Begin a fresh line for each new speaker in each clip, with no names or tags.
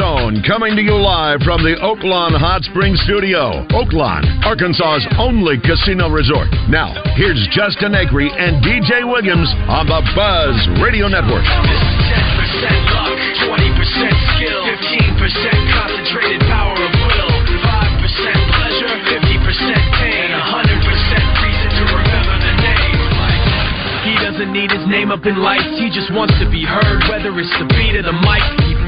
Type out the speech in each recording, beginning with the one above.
Zone, coming to you live from the Oaklawn Hot Springs Studio. Oaklawn, Arkansas's only casino resort. Now, here's Justin Acri and DJ Williams on the Buzz Radio Network.
This is 10% luck, 20% skill, 15% concentrated power of will, 5% pleasure, 50% pain, 100% reason to remember the name. He doesn't need his name up in lights, he just wants to be heard, whether it's the beat of the mic.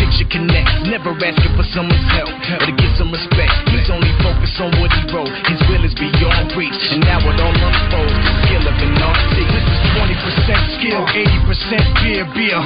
picture connects. Never asking for someone's help or to get some respect. He's only focused on what he wrote. His will is beyond reach, and now it all unfolds. Skill, 80% fear, be 100%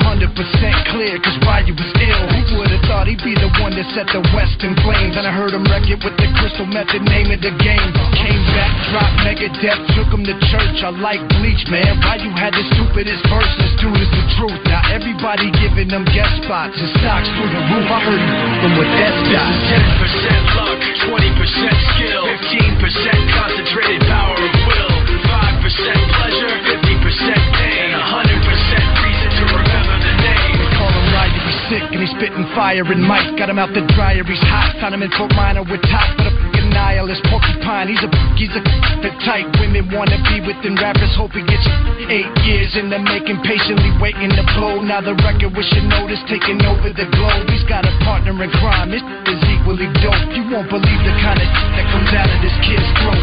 clear, cause Ryu was ill. Who would've thought he'd be the one that set the West in flames? And I heard him wreck it with the crystal method, name of the game. Came back, dropped Megadef, took him to church. I like Bleach, man. Ryu had the stupidest verse, this dude is the truth. Now everybody giving them guest spots and stocks through the roof. I heard from with that stock.
10% luck, 20% skill, 15% concentrated power of will,
spitting fire and Mike got him out the dryer, he's hot. Found him in Fort Minor with top the fucking nihilist porcupine. He's a he's a the type women wanna be with him. Rappers hope he gets eight years in the making, patiently waiting to blow. Now the record with your notice taking over the globe. He's got a partner in crime, is equally dope. You won't believe the kind of that comes out of this kid's throat.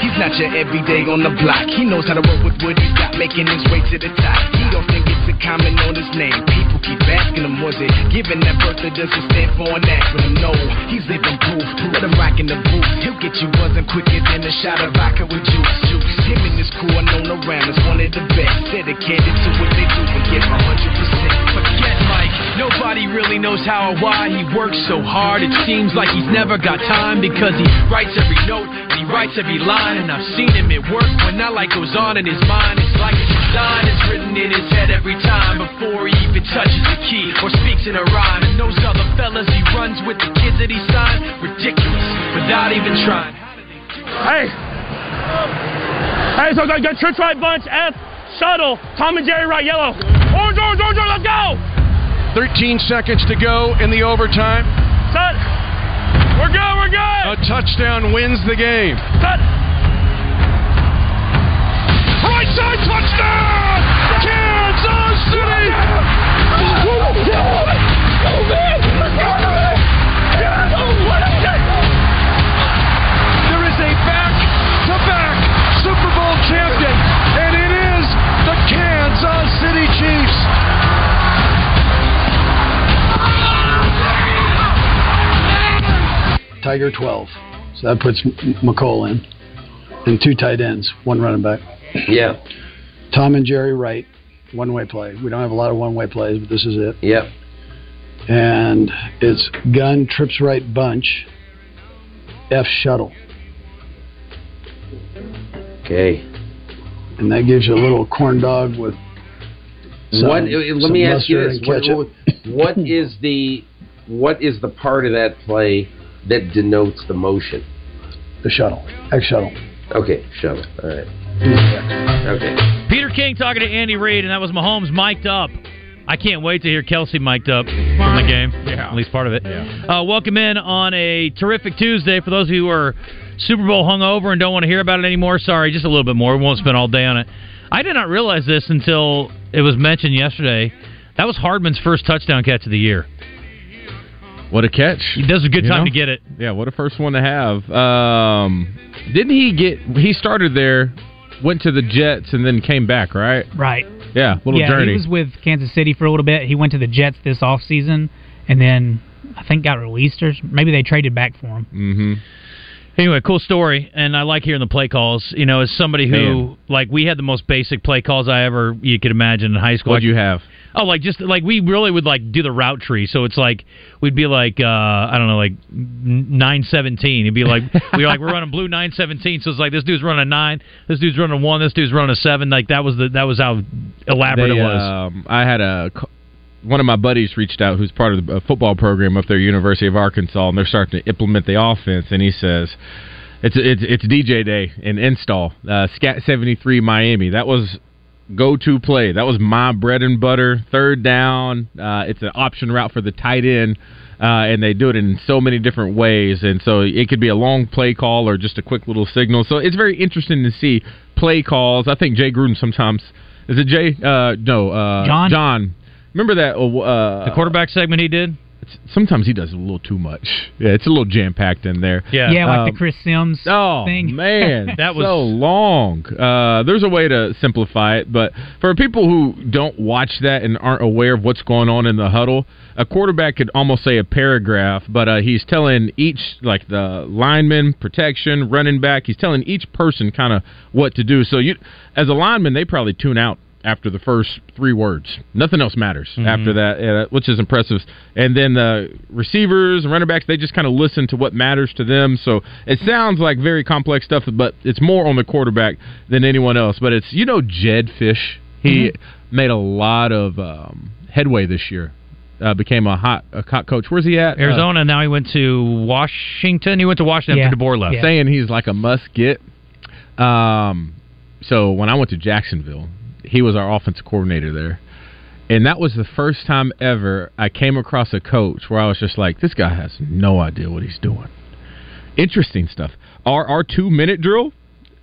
He's not your everyday on the block. He knows how to work with what he's got, making his way to the top. He often gets a comment on his name. People keep asking him, was it given that birth that doesn't stand for an acronym? No, he's living proof. Let him rock in the booth. He'll get you buzzing quicker than a shot of vodka with juice. Juice. Him and his crew are known around as one of the best. Dedicated to what they do and give 100%.
Mike, nobody really knows how or why he works so hard. It seems like he's never got time because he writes every note and he writes every line. And I've seen him at work when that light goes on in his mind. It's like a design is written in his head every time before he even touches the key or speaks in a rhyme. And those other fellas he runs with, the kids that he signed, ridiculous without even trying.
Hey. Hey, so I got Church Right Bunch, F, Shuttle, Tom and Jerry Right Yellow. Orange, orange, orange, orange, let's go!
13 seconds to go in the overtime.
Set. We're good, we're good!
A touchdown wins the game.
Set.
Right side touchdown! Kansas City! There
Tiger 12. So that puts M- Mecole in. And two tight ends, one running back.
Yeah.
Tom and Jerry Wright, one way play. We don't have a lot of one way plays, but this is it.
Yep.
And it's gun, trips right bunch, F shuttle.
Okay.
And that gives you a little corn dog with. some-
what? Uh, let
some
me ask you this:
and
what,
ketchup.
what- what is the what is the part of that play that denotes the motion?
The shuttle, X shuttle.
Okay, shuttle. All right. Okay.
Peter King talking to Andy Reid, and that was Mahomes mic'd up. I can't wait to hear Kelce mic'd up from the game.
Yeah.
At least part of it. Uh, welcome in on a terrific Tuesday. For those of you who are Super Bowl hungover and don't want to hear about it anymore, sorry, just a little bit more. We won't spend all day on it. I did not realize this until it was mentioned yesterday. That was Hardman's first touchdown catch of the year.
What a catch!
He does a good
You
time
know?
to get it.
Yeah, what a first one to have. Um, didn't he get? He started there went to the Jets and then came back, right?
Right.
Yeah, little
yeah,
journey.
he was with Kansas City for a little bit. He went to the Jets this offseason and then I think got released or maybe they traded back for him.
mm-hmm.
Anyway, cool story, and I like hearing the play calls. You know, as somebody who
Man.
like we had the most basic play calls I ever you could imagine in high school.
What'd you have?
Oh, like just like we really would like do the route tree. So it's like we'd be like uh I don't know like nine seventeen. It'd be like we are like we're running blue nine seventeen. So it's like this dude's running a nine, this dude's running a one, this dude's running a seven. Like that was the that was how elaborate
They,
it was.
Um, I had a one of my buddies reached out who's part of the football program up there, University of Arkansas, and they're starting to implement the offense. And he says, "It's it's it's DJ day in install uh, Scat seventy three Miami. That was." Go to play. That was my bread and butter. Third down. Uh, it's an option route for the tight end, uh, and they do it in so many different ways. And so it could be a long play call or just a quick little signal. So it's very interesting to see play calls. I think Jay Gruden sometimes is it Jay? Uh, no, uh,
John?
John. Remember that? Uh,
the quarterback segment he did.
Sometimes he does a little too much. Yeah, it's a little jam packed in there.
Yeah.
Yeah, like
Um,
the Chris Simms
Oh
thing.
man,
That was-
so long. Uh, there's a way to simplify it, but for people who don't watch that and aren't aware of what's going on in the huddle, a quarterback could almost say a paragraph, but uh, he's telling each, like the lineman, protection, running back, he's telling each person kind of what to do. So you, as a lineman, they probably tune out after the first three words. Nothing else matters after that, uh, which is impressive. And then the receivers and running backs, they just kind of listen to what matters to them. So it sounds like very complex stuff, but it's more on the quarterback than anyone else. But it's, you know, Jedd Fisch. He made a lot of um, headway this year. Uh, became a hot a hot coach. Where's he at? Uh,
Arizona. now he went to Washington. He went to Washington
Yeah.
after DeBoer left.
saying he's like a must get. Um, so when I went to Jacksonville, he was our offensive coordinator there, and that was the first time ever I came across a coach where I was just like, this guy has no idea what he's doing. Interesting stuff. Our our two minute drill,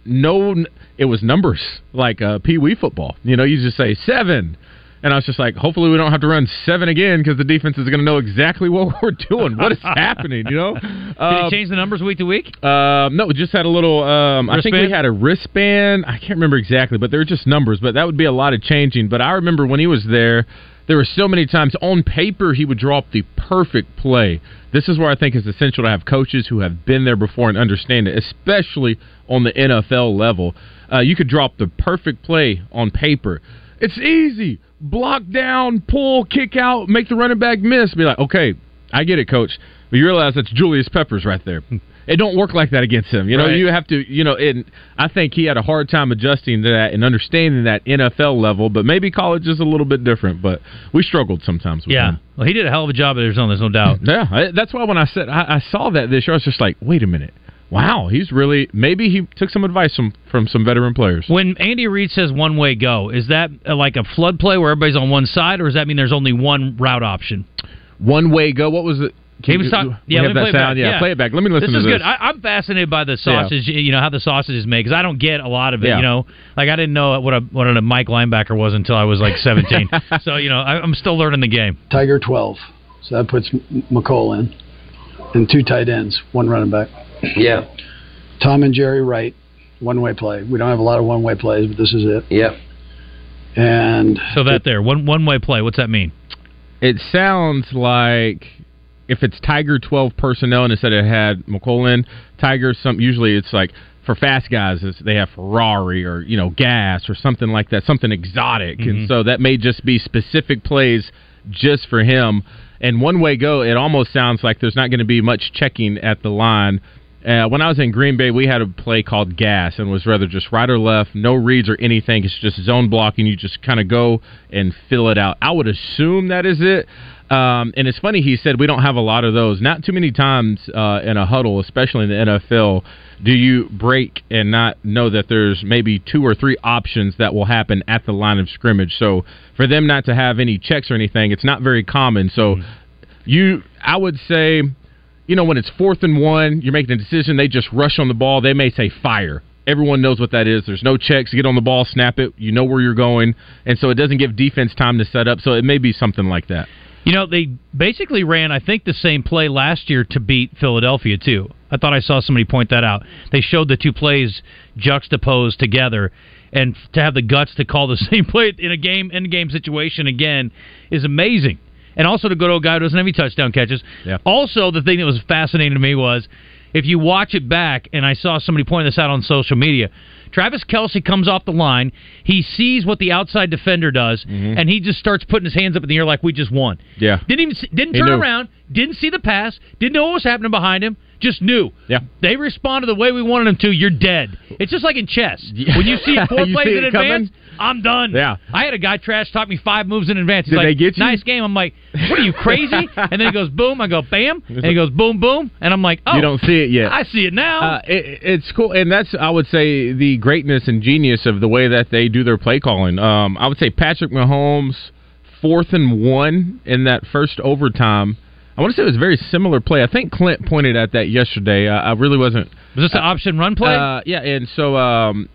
no, it was numbers like uh, pee wee football. You know, you just say seven. And I was just like, hopefully we don't have to run seven again because the defense is going to know exactly what we're doing. What is happening? You know?
Did he change the numbers week to week?
um, no, we just had a little. Um, I think we had a wristband. I can't remember exactly, but they were just numbers. But that would be a lot of changing. But I remember when he was there, there were so many times on paper he would draw up the perfect play. This is where I think it's essential to have coaches who have been there before and understand it, especially on the NFL level. Uh, you could drop the perfect play on paper. It's easy. Block down, pull, kick out, make the running back miss. Be like, okay, I get it, coach. But you realize that's Julius Peppers right there. It don't work like that against him. You know,
Right.
you have to, you know, and I think he had a hard time adjusting to that and understanding that NFL level, but maybe college is a little bit different, but we struggled sometimes with
Yeah.
him.
Well, he did a hell of a job at Arizona. There's no doubt.
Yeah, that's why when I said I, I saw that this year, I was just like, wait a minute. Wow, he's really maybe he took some advice from from some veteran players.
When Andy Reid says one way go, is that uh, like a flood play where everybody's on one side, or does that mean there's only one route option?
One way go. What was it?
He was talking. Yeah,
have
let me
that
play
sound?
it back.
Yeah, play it back. Let me listen
This
to
is
this.
good. I, I'm fascinated by the sausage. You know how the sausage is made because I don't get a lot of it.
Yeah.
You know, like I didn't know what a what a Mike linebacker was until I was like 17. so you know, I, I'm still learning the game.
Tiger 12. So that puts M- Mecole in. And two tight ends, one running back.
Yeah.
Tom and Jerry Wright, one way play. We don't have a lot of one way plays, but this is it.
Yep.
And
So that there one one way play. What's that mean?
It sounds like if it's Tiger 12 personnel and instead it had Mecole in, Tiger, some usually it's like for fast guys, it's, they have Ferrari or you know gas or something like that, something exotic, and
Mhm.
so that may just be specific plays just for him. And one way go, it almost sounds like there's not going to be much checking at the line. Uh, when I was in Green Bay, we had a play called gas, and was rather just right or left, no reads or anything. It's just zone blocking. You just kind of go and fill it out. I would assume that is it. Um, and it's funny he said we don't have a lot of those. Not too many times uh, in a huddle, especially in the NFL, do you break and not know that there's maybe two or three options that will happen at the line of scrimmage. So for them not to have any checks or anything, it's not very common. So you, I would say, you know, when it's fourth and one, you're making a decision. They just rush on the ball. They may say fire. Everyone knows what that is. There's no checks. Get on the ball, snap it. You know where you're going, and so it doesn't give defense time to set up. So it may be something like that.
You know, they basically ran, I think, the same play last year to beat Philadelphia too. I thought I saw somebody point that out. They showed the two plays juxtaposed together, and to have the guts to call the same play in a game in game situation again is amazing. And also to go to a guy who doesn't have any touchdown catches.
Yeah.
Also, the thing that was fascinating to me was if you watch it back, and I saw somebody point this out on social media. Travis Kelce comes off the line. He sees what the outside defender does,
Mm-hmm.
and he just starts putting his hands up in the air like we just won.
Yeah.
Didn't even see, didn't
He
turn
knew.
around, didn't see the pass, didn't know what was happening behind him. Just knew.
Yeah.
They responded the way we wanted them to. You're dead. It's just like in chess. When you see four
You
plays
see
in
advance. coming?
I'm done.
Yeah.
I had a guy trash talk me five moves in advance. He's
Did
like,
they get you?
Nice game. I'm like, what are you crazy? and then he goes boom. I go bam. And he goes boom boom. And I'm like, oh,
You don't see it yet.
I see it now.
Uh, it, it's cool, and that's I would say the greatness and genius of the way that they do their play calling. Um, I would say Patrick Mahomes fourth and one in that first overtime. I want to say it was a very similar play. I think Clint pointed at that yesterday. I, I really wasn't.
Was this an option run play?
Uh, yeah, and so um,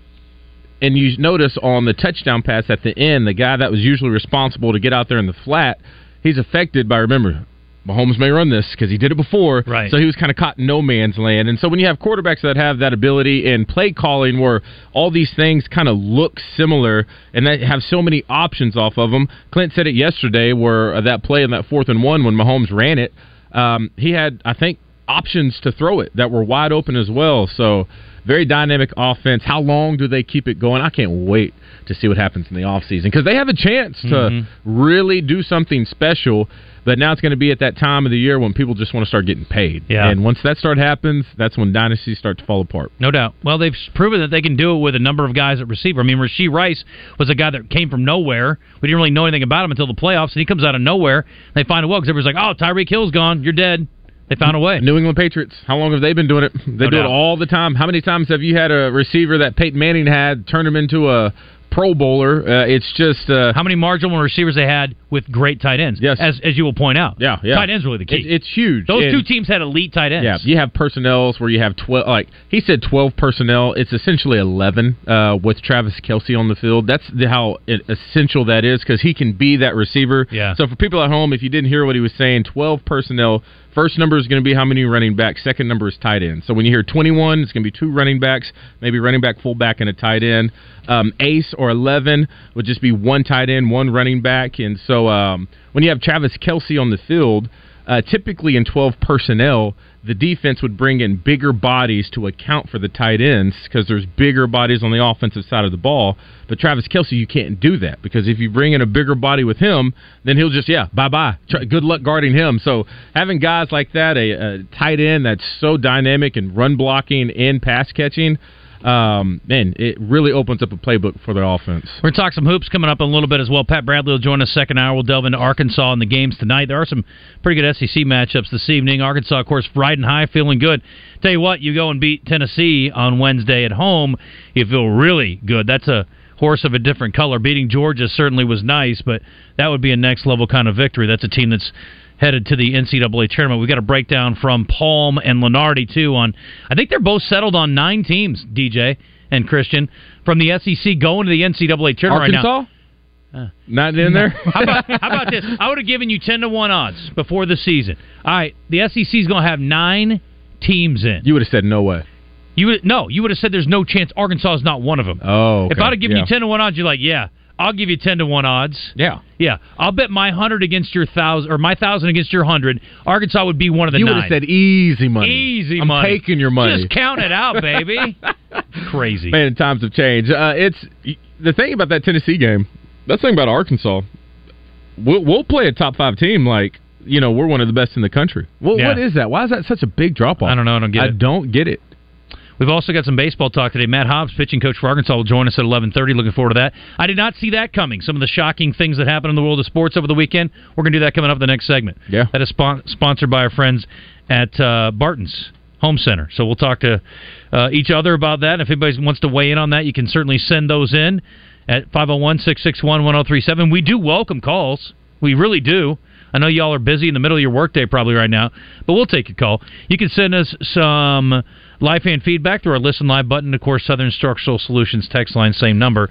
and you notice on the touchdown pass at the end, the guy that was usually responsible to get out there in the flat, he's affected by remember. Mahomes may run this because he did it before,
Right.
So he was kind of caught in no man's land. And so when you have quarterbacks that have that ability in play calling, where all these things kind of look similar and that have so many options off of them, Clint said it yesterday, where uh, that play in that fourth and one when Mahomes ran it, um, he had I think options to throw it that were wide open as well. So very dynamic offense. How long do they keep it going? I can't wait to see what happens in the offseason because they have a chance to
Mhm.
really do something special. But now it's going to be at that time of the year when people just want to start getting paid.
Yeah.
And once that start happens, that's when dynasties start to fall apart.
No doubt. Well, they've proven that they can do it with a number of guys at receiver. I mean, Rashee Rice was a guy that came from nowhere. We didn't really know anything about him until the playoffs, and he comes out of nowhere. And They find a well because everybody's like, "Oh, Tyreek Hill's gone. You're dead." They found a way.
New England Patriots. How long have they been doing it? They
No
do
doubt.
it all the time. How many times have you had a receiver that Peyton Manning had turn him into a Pro Bowler? Uh, it's just uh,
How many marginal receivers they had with great tight ends?
Yes.
as as you will point out.
Yeah, yeah.
Tight ends really the key.
It- it's huge.
Those
And-
two teams had elite tight ends.
Yeah, you have personnels where you have twelve. Like he said, twelve personnel. It's essentially eleven uh, with Travis Kelce on the field. That's the, how it, essential that is because he can be that receiver.
Yeah.
So for people at home, if you didn't hear what he was saying, twelve personnel. First number is going to be how many running backs. Second number is tight end. So when you hear twenty-one, it's going to be two running backs, maybe running back, fullback, and a tight end. Um, ace or eleven would just be one tight end, one running back. And so um, when you have Travis Kelce on the field uh, typically in 12 personnel, the defense would bring in bigger bodies to account for the tight ends because there's bigger bodies on the offensive side of the ball. But Travis Kelce, you can't do that because if you bring in a bigger body with him, then he'll just, yeah, bye bye. Good luck guarding him. So having guys like that, a, a tight end that's so dynamic and run blocking and pass catching, um, man, it really opens up a playbook for their offense.
We're going to talk some hoops coming up in a little bit as well. Pat Bradley will join us second hour. We'll delve into Arkansas and the games tonight. There are some pretty good SEC matchups this evening. Arkansas, of course, riding high, feeling good. Tell you what, you go and beat Tennessee on Wednesday at home, you feel really good. That's a horse of a different color. Beating Georgia certainly was nice, but that would be a next level kind of victory. That's a team that's headed to the NCAA tournament. We got a breakdown from Palm and Lunardi too on. I think they're both settled on nine teams. DJ and Christian from the SEC going to the NCAA tournament right now.
Arkansas? Uh, Not in there?
how, about, how about this? I would have given you ten to one odds before the season. All right, the SEC is going to have nine teams in.
You would have said no way.
You would no. You would have said there's no chance Arkansas is not one of them.
Oh,
If. I'd have given
Yeah.
you ten to one odds, you're like, yeah, I'll give you ten to one odds.
Yeah.
Yeah, I'll bet my hundred against your thousand or my thousand against your hundred. Arkansas would be one of the
you would have said easy money.
Easy
I'm
money.
taking your money.
Just count it out, baby. Crazy.
Man, times have changed. Uh, it's the thing about that Tennessee game. That's the thing about Arkansas. We'll, we'll play a top five team like you know we're one of the best in the country. Well,
Yeah.
what is that? Why is that such a big drop off?
I don't know. I don't get
I
it.
I don't get it.
We've also got some baseball talk today. Matt Hobbs, pitching coach for Arkansas, will join us at 11:30. Looking forward to that. I did not see that coming. Some of the shocking things that happened in the world of sports over the weekend. We're going to do that coming up in the next segment.
Yeah.
That is spon- sponsored by our friends at uh, Barton's Home Center. So we'll talk to uh, each other about that. If anybody wants to weigh in on that, you can certainly send those in at 501-661-1037. We do welcome calls. We really do. I know y'all are busy in the middle of your workday probably right now, but we'll take a call. You can send us some live fan feedback through our Listen Live button. Of course, Southern Structural Solutions text line, same number,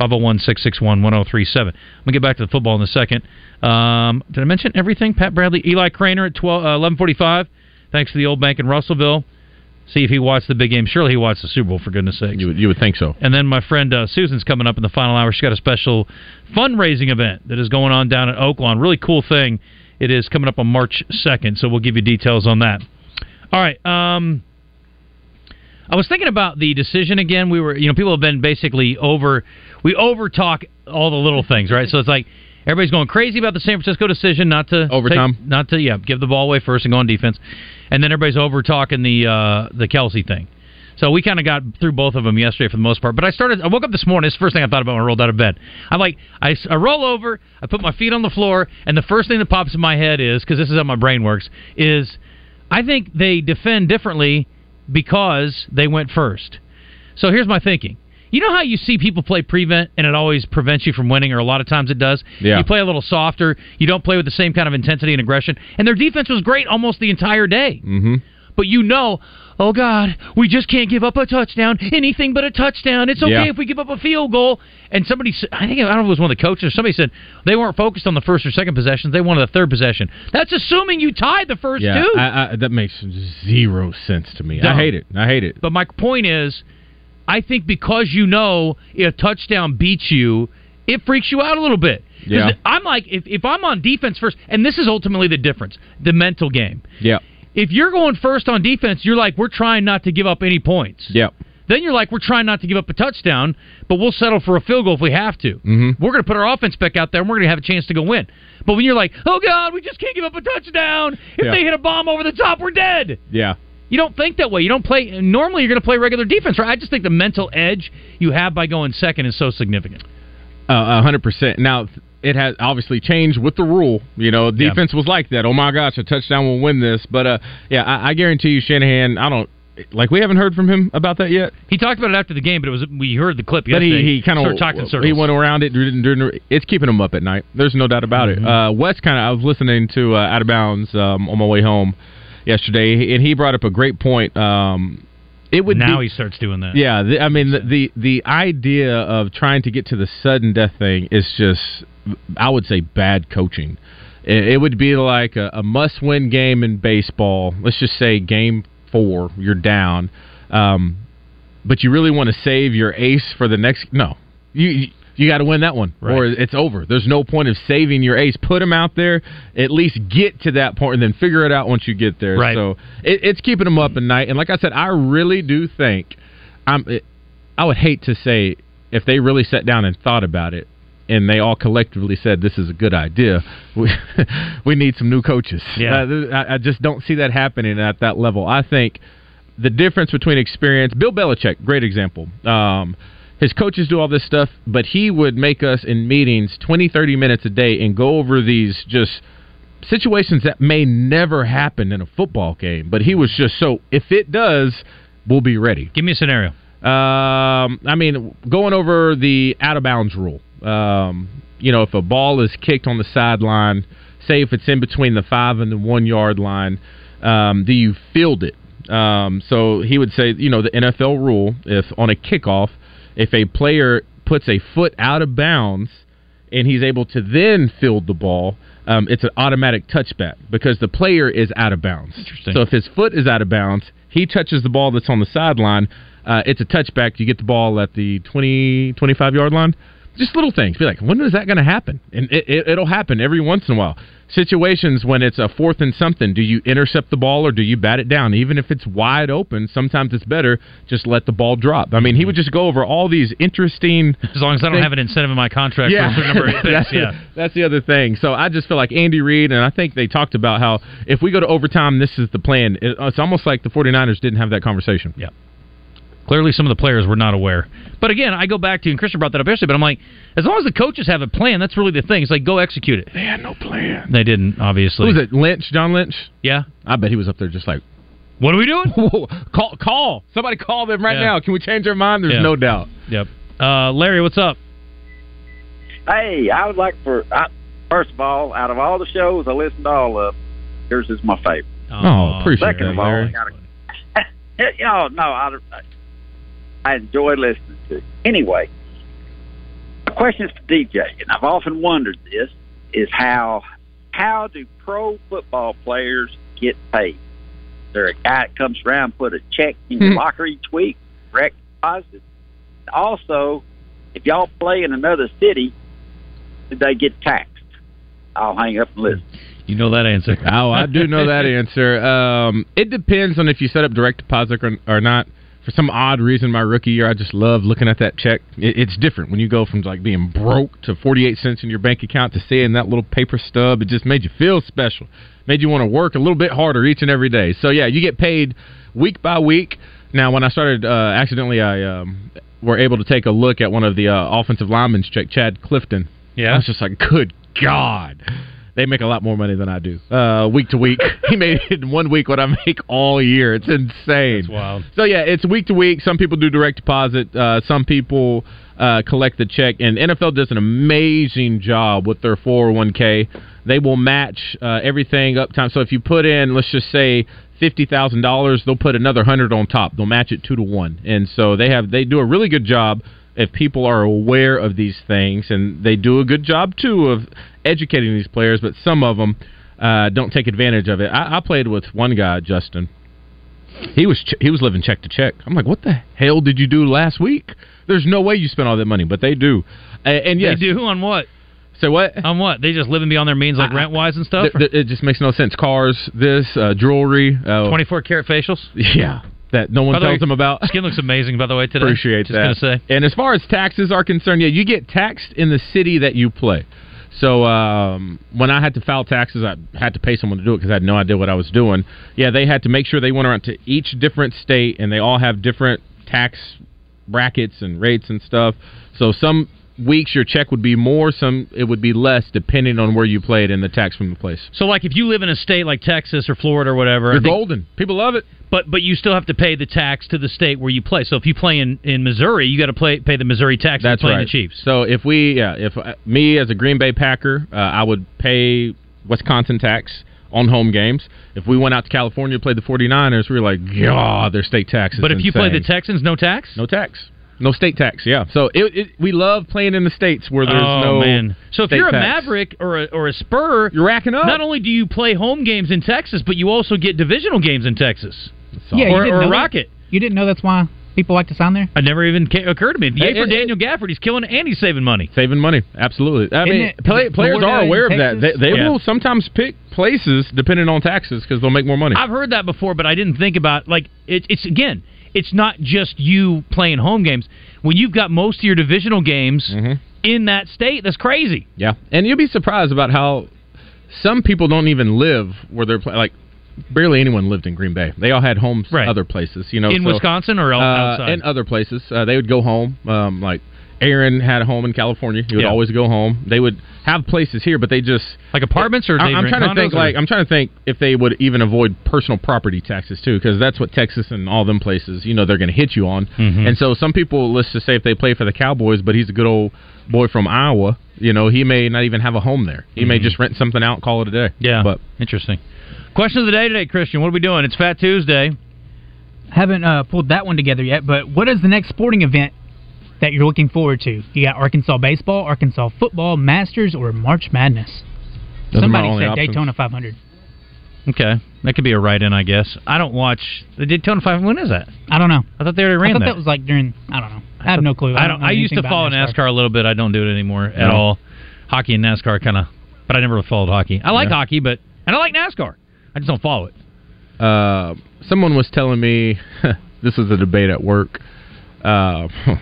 501-661-1037. I'm going to get back to the football in a second. Um, did I mention everything? Pat Bradley, Eli Craner at 12, uh, 1145. Thanks to the old bank in Russellville. See if he watched the big game. Surely he watched the Super Bowl for goodness sake.
You would, you would think so.
And then my friend uh, Susan's coming up in the final hour. She's got a special fundraising event that is going on down at Oaklawn. Really cool thing. It is coming up on March 2nd, so we'll give you details on that. All right. Um, I was thinking about the decision again. We were, you know, people have been basically over, we over talk all the little things, right? So it's like everybody's going crazy about the San Francisco decision not to
Overtime.
take- not to yeah, give the ball away first and go on defense, and then everybody's over talking the uh, the Kelce thing. So we kind of got through both of them yesterday for the most part. But I started. I woke up this morning. It's the first thing I thought about when I rolled out of bed. I'm like, I, I roll over. I put my feet on the floor, and the first thing that pops in my head is because this is how my brain works. Is I think they defend differently because they went first. So here's my thinking. You know how you see people play prevent and it always prevents you from winning, or a lot of times it does?
Yeah.
You play a little softer, you don't play with the same kind of intensity and aggression, and their defense was great almost the entire day.
Mm-hmm.
But you know, oh God, we just can't give up a touchdown. Anything but a touchdown. It's okay
Yeah.
if we give up a field goal. And somebody, I think I don't know if it was one of the coaches. Somebody said they weren't focused on the first or second possessions. They wanted the third possession. That's assuming you tied the first
Yeah,
two.
I, I, that makes zero sense to me. I hate it. I hate it.
But my point is, I think because you know a touchdown beats you, it freaks you out a little bit.
Yeah.
I'm like, if, if I'm on defense first, and this is ultimately the difference, the mental game.
Yeah.
If you're going first on defense, you're like, we're trying not to give up any points.
Yeah.
Then you're like, we're trying not to give up a touchdown, but we'll settle for a field goal if we have to.
Mm-hmm.
We're going to put our offense back out there, and we're going to have a chance to go win. But when you're like, oh God, we just can't give up a touchdown. If
Yeah.
they hit a bomb over the top, we're dead.
Yeah.
You don't think that way. You don't play. Normally, you're going to play regular defense, right? I just think the mental edge you have by going second is so significant.
Uh, A hundred percent. Now it has obviously changed with the rule. You know,
Yeah.
defense was like that. Oh my gosh, a touchdown will win this. But uh, yeah, I, I guarantee you, Shanahan. I don't like. We haven't heard from him about that yet.
He talked about it after the game, but it was we heard the clip
But
yesterday.
he, he kind of
talking circles.
he went around it. It's keeping him up at night. There's no doubt about
Mm-hmm.
it. Uh, Wes kind of. I was listening to uh, Out of Bounds um, on my way home yesterday, and he brought up a great point. Um, it would
now
be,
he starts doing that.
Yeah, the, I mean the, the the idea of trying to get to the sudden death thing is just, I would say, bad coaching. It, it would be like a, a must-win game in baseball. Let's just say game four, you're down, um, but you really want to save your ace for the next. No, you. you you got to win that one, or it's over. There's no point of saving your ace. Put him out there. At least get to that point, and then figure it out once you get there.
Right.
So it, it's keeping them up at night. And like I said, I really do think I'm. It, I would hate to say if they really sat down and thought about it, and they all collectively said this is a good idea. We we need some new coaches.
Yeah.
Uh, I, I just don't see that happening at that level. I think the difference between experience. Bill Belichick, great example. Um, his coaches do all this stuff, but he would make us in meetings 20, 30 minutes a day and go over these just situations that may never happen in a football game. But he was just so, if it does, we'll be ready.
Give me a scenario.
Um, I mean, going over the out of bounds rule. Um, you know, if a ball is kicked on the sideline, say if it's in between the five and the one yard line, um, do you field it? Um, so he would say, you know, the NFL rule, if on a kickoff, if a player puts a foot out of bounds and he's able to then field the ball, um, it's an automatic touchback because the player is out of bounds. So if his foot is out of bounds, he touches the ball that's on the sideline. Uh, it's a touchback. You get the ball at the 20, 25 yard line. Just little things. Be like, when is that going to happen? And it, it, it'll happen every once in a while. Situations when it's a fourth and something, do you intercept the ball or do you bat it down? Even if it's wide open, sometimes it's better just let the ball drop. I mean, he would just go over all these interesting.
As long as I don't have an incentive in my contract for a certain number of
that's,
yeah.
that's the other thing. So I just feel like Andy Reid, and I think they talked about how if we go to overtime, this is the plan. It- it's almost like the 49ers didn't have that conversation.
Yeah. Clearly, some of the players were not aware. But again, I go back to, and Christian brought that up yesterday, but I'm like, as long as the coaches have a plan, that's really the thing. It's like, go execute it.
They had no plan.
They didn't, obviously.
Who was it? Lynch, John Lynch.
Yeah.
I bet he was up there just like,
what are we doing?
call, call. Somebody call them right
Yeah.
now. Can we change our mind? There's
Yeah.
no doubt.
Yep. Uh, Larry, what's up?
Hey, I would like for I, first of all, out of all the shows I listen to all of, yours is my favorite.
Oh, appreciate
Second
that,
of all,
Larry.
I gotta, you know, no, I, I enjoy listening to. Anyway, the question is for DJ, and I've often wondered this: is how how do pro football players get paid? there a guy that comes around put a check in your locker each week, direct deposit? Also, if y'all play in another city, did they get taxed? I'll hang up and listen.
You know that answer.
Oh, I do know that answer. Um, it depends on if you set up direct deposit or, or not. For some odd reason, my rookie year, I just love looking at that check. It, it's different when you go from like being broke to forty eight cents in your bank account to seeing that little paper stub. It just made you feel special, made you want to work a little bit harder each and every day. So yeah, you get paid week by week. Now, when I started, uh, accidentally, I um, were able to take a look at one of the uh, offensive linemen's check, Chad Clifton.
Yeah,
I was just like, good God. They make a lot more money than I do. Uh, week to week, he made in one week what I make all year. It's insane. That's
wild.
So yeah, it's week to week. Some people do direct deposit. Uh, some people uh, collect the check, and NFL does an amazing job with their 401k. They will match uh, everything up time. So if you put in, let's just say fifty thousand dollars, they'll put another hundred on top. They'll match it two to one, and so they have they do a really good job if people are aware of these things, and they do a good job too of educating these players. But some of them uh, don't take advantage of it. I, I played with one guy, Justin. He was ch- he was living check to check. I'm like, what the hell did you do last week? There's no way you spent all that money, but they do. Uh, and yes,
They do on what?
Say what?
On what? They just living beyond their means, like rent wise and stuff.
Th- th- it just makes no sense. Cars, this, uh, jewelry, uh,
Twenty four karat facials.
Yeah, that no one tells
way,
them about.
Skin looks amazing, by the way. Today,
Appreciate
just
that.
Gonna say.
And as far as taxes are concerned, yeah, you get taxed in the city that you play. So um, when I had to file taxes, I had to pay someone to do it because I had no idea what I was doing. Yeah, they had to make sure they went around to each different state, and they all have different tax brackets and rates and stuff. So some weeks your check would be more, some it would be less, depending on where you played and the tax from the place.
So, like, if you live in a state like Texas or Florida or whatever,
You're
think-
golden. People love it.
But but you still have to pay the tax to the state where you play. So if you play in, in Missouri, you got to play pay the Missouri tax.
That's
playing
right.
the Chiefs.
So if we, yeah, if uh, me as a Green Bay Packer, uh, I would pay Wisconsin tax on home games. If we went out to California to play the 49ers, we were like, God, their state tax is
But if you play the. Texans, no tax.
no tax, no state tax, yeah. So it, it, we love playing in the states where there's
oh
no
man! So if
state
you're a
tax.
Maverick or a, or a Spur,
you're racking up.
Not only do you play home games in Texas, but you also get divisional games in Texas.
Yeah, you
or,
didn't
or
know
a
that?
Rocket.
You didn't know that's why people like to sign there?
It never even ca- occurred to me. Yay
It-
for
it-
Daniel Gafford. He's killing it and he's saving money.
Saving money, absolutely. I
Isn't
mean,
it-
play, players
Florida
are aware of that. They, they
Yeah.
will sometimes pick places depending on taxes because they'll make more money.
I've heard that before, but I didn't think about like it, it's again. It's not just you playing home games. When you've got most of your divisional games
Mm-hmm.
in that state, that's crazy.
Yeah, and you'll be surprised about how some people don't even live where they're playing. Like barely anyone lived in Green Bay. They all had homes
Right.
other places. You know,
in
so,
Wisconsin or
uh,
outside.
and other places. Uh, they would go home. Um, like Aaron had a home in California. He would
Yeah.
always go home. They would have places here, but they just
like apartments or
I, I'm trying to think
or-
like I'm trying to think if they would even avoid personal property taxes too, because that's what Texas and all them places, you know, they're going to hit you on.
Mhm.
And so some people, let's just say if they play for the Cowboys, but he's a good old boy from Iowa, you know, he may not even have a home there. He may
Mhm.
just rent something out, and call it a day.
Yeah,
but
interesting. Question of the day today, Christian. What are we doing? It's Fat Tuesday.
Haven't uh, pulled that one together yet, but what is the next sporting event that you're looking forward to? You got Arkansas baseball, Arkansas football, Masters, or March Madness?
Those
Somebody said
options.
Daytona 500.
Okay, that could be a write-in, I guess. I don't watch the Daytona 500. When is that?
I don't know.
I thought they already
I
ran
thought
that.
that was like during. I don't know. I have no clue.
I don't.
know
I used to follow
about
NASCAR. a little bit. I don't do it anymore at
No.
all. Hockey and NASCAR kind of, but I never followed hockey. I like
Yeah.
hockey, but and I like NASCAR. I just don't follow it.
uh, someone was telling me this was a debate at work. Uh,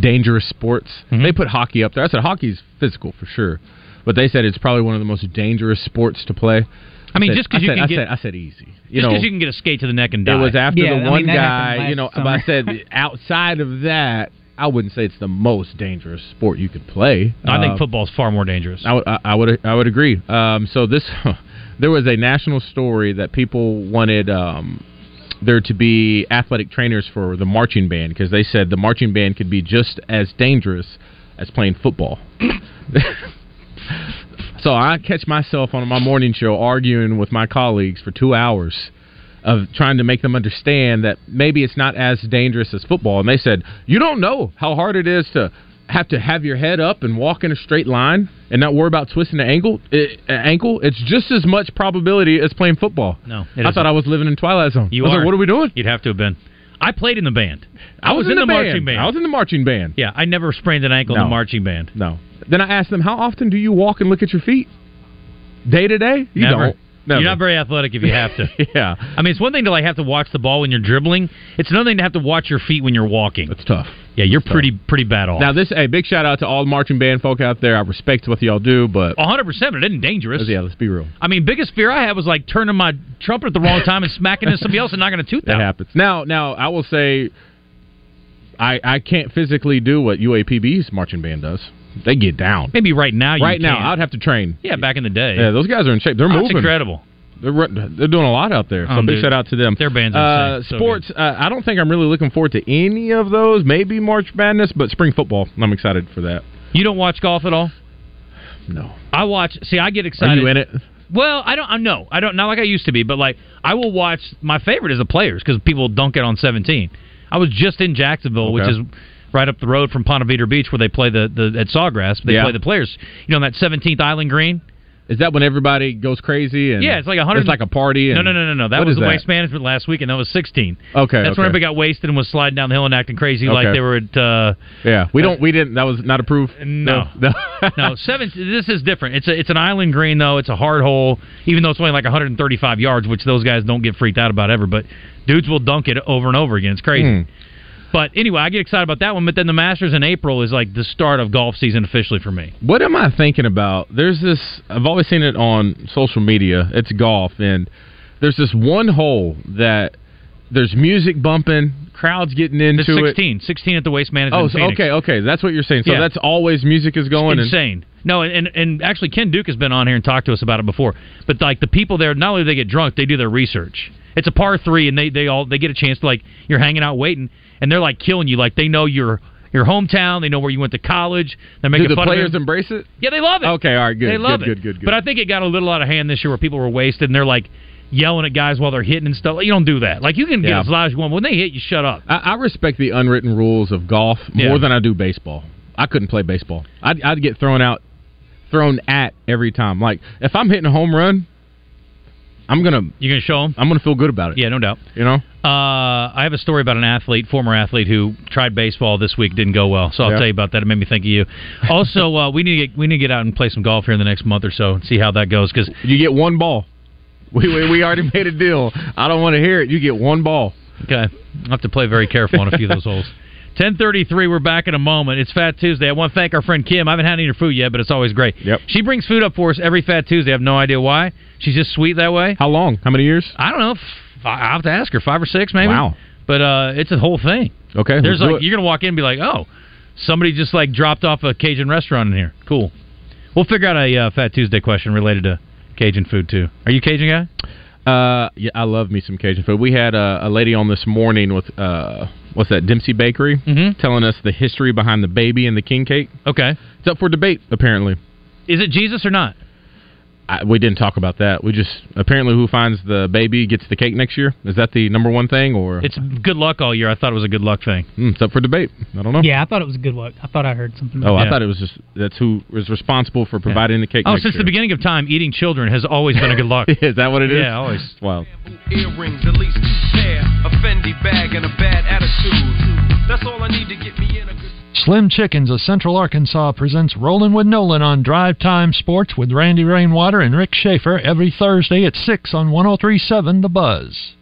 dangerous sports.
Mm-hmm.
They put hockey up there. I said hockey's physical for sure, but they said it's probably one of the most dangerous sports to play.
I mean,
said-
just 'cause
I
you
said-
can
I
get-
said, I said easy. You
Just because you can get a skate to the neck and die.
it was after
Yeah,
the
mean,
one
that happened
guy. You know, but. I said outside of that, I wouldn't say it's the most dangerous sport you could play.
I think
Uh,
football's far more dangerous.
I would, I I would, I would agree. Um, so this, there was a national story that people wanted um, there to be athletic trainers for the marching band because they said the marching band could be just as dangerous as playing football. so I catch myself on my morning show arguing with my colleagues for two hours of trying to make them understand that maybe it's not as dangerous as football. And they said, "You don't know how hard it is to have to have your head up and walk in a straight line and not worry about twisting an ankle. It, an ankle. It's just as much probability as playing football.
No, it
I thought I was living in Twilight Zone.
You
I was
are.
like, what are we doing?
You'd have to have been. I played in the band.
I was,
in, the,
band.
marching band.
I was in the marching band.
Yeah, I never sprained an ankle in the marching band.
No. Then I asked them, how often do you walk and look at your feet? Day to day? You
Never.
don't. Never.
You're not very athletic if you have to.
yeah.
I mean, it's one thing to like have to watch the ball when you're dribbling. It's another thing to have to watch your feet when you're walking.
It's tough.
Yeah, you're pretty pretty bad off.
Now this, hey, big shout out to all the marching band folk out there. I respect what y'all do, but
100, percent but it isn't dangerous.
yeah, let's be real.
I mean, biggest fear I had was like turning my trumpet at the wrong time and smacking into somebody else and knocking a tooth
That
out.
happens. Now, now I will say, I I can't physically do what UAPB's marching band does. They get down.
Maybe right now. You
right now,
can.
I'd have to train.
Yeah, back in the day.
Yeah, those guys are in shape. They're
That's
moving.
incredible.
They're they're doing a lot out there. So
Oh,
big
dude.
shout out to them.
Their band's
uh.
So
sports. uh, I don't think I'm really looking forward to any of those. Maybe March Madness, but spring football. I'm excited for that.
You don't watch golf at all?
No.
I watch. See, I get
Are
excited.
you in it?
Well, I don't. I know. I don't. Not like I used to be, but like I will watch. My favorite is the players because people dunk it on 17. I was just in Jacksonville, which is right up the road from Ponte Vedra Beach, where they play the, the at Sawgrass. They
Yeah.
play the players. You know, on that 17th Island Green.
Is that when everybody goes crazy? And
Yeah, it's like a hundred.
It's like a party. And
no, no, no, no, no. That was the waste management last week, and that was 16.
Okay,
that's when everybody got wasted and was sliding down the hill and acting crazy like they were at. Uh,
Yeah, we don't. We didn't. That was not approved.
No.
no.
no, seven. This is different. It's a it's an island green though. It's a hard hole, even though it's only like 135 yards, which those guys don't get freaked out about ever. But dudes will dunk it over and over again. It's crazy. But anyway, I get excited about that one. But then the Masters in April is like the start of golf season officially for me.
What am I thinking about? There's this. I've always seen it on social media. It's golf, and there's this one hole that there's music bumping, crowds getting into
It's 16, 16 at the Waste Management.
Oh, so, okay, okay. That's what you're saying. So
Yeah.
that's always music is going. and-
insane. No, and, and and actually Ken Duke has been on here and talked to us about it before. But like the people there, not only do they get drunk, they do their research. It's a par three, and they they all they get a chance to like you're hanging out waiting, and they're like killing you. Like they know your your hometown, they know where you went to college. They're making
do the
fun
players
of it.
embrace it?
Yeah, they love it.
Okay, all right, good.
They love
good,
it.
good, good, good.
But I think it got a little out of hand this year where people were wasted and they're like yelling at guys while they're hitting and stuff. You don't do that. Like you can get
Yeah.
as loud as you want. When they hit, you shut up.
I, I respect the unwritten rules of golf more
Yeah.
than I do baseball. I couldn't play baseball. I'd, I'd get thrown out, thrown at every time. Like if I'm hitting a home run, I'm gonna
you're gonna show them.
I'm gonna feel good about it.
Yeah, no doubt.
You know.
Uh, I have a story about an athlete, former athlete, who tried baseball this week, didn't go well. So I'll
Yeah.
tell you about that. It made me think of you. Also, uh, we need to get, we need to get out and play some golf here in the next month or so and see how that goes. Because
You get one ball. We, we we already made a deal. I don't want to hear it. You get one ball.
okay, I'll have to play very careful on a few of those holes. 1033, we're back in a moment. It's Fat Tuesday. I want to thank our friend Kim. I haven't had any of her food yet, but it's always great.
Yep.
She brings food up for us every Fat Tuesday. I have no idea why. She's just sweet that way.
How long? How many years?
I don't know. F- I'll have to ask her. Five or six, maybe.
Wow.
But uh, it's a whole thing.
Okay.
There's like you're gonna walk in and be like, oh, somebody just like dropped off a Cajun restaurant in here. Cool. We'll figure out a uh, Fat Tuesday question related to Cajun food too. Are you a Cajun guy?
Uh, yeah, I love me some Cajun food. We had a, a lady on this morning with uh, what's that? Dempsey Bakery,
Mhm.
telling us the history behind the baby and the king cake.
Okay.
It's up for debate, apparently.
Is it Jesus or not?
I, we didn't talk about that. We just apparently who finds the baby gets the cake next year. Is that the number one thing, or
It's good luck all year. I thought it was a good luck thing.
Hmm, it's up for debate? I don't know.
Yeah, I thought it was good luck. I thought I heard something. About
Oh, I
Yeah.
thought it was just that's who is responsible for providing the cake.
Oh,
next
since
year.
the beginning of time, eating children has always been a good luck.
is that what it is?
Yeah, always.
Wow.
Earrings, at least two pair. A Fendi bag and a bad attitude. That's all I need to get me in a good.
Slim Chickens of Central Arkansas presents Rolling with Nolan on Drive Time Sports with Randy Rainwater and Rick Schaeffer every Thursday at 6 on 1037 The Buzz.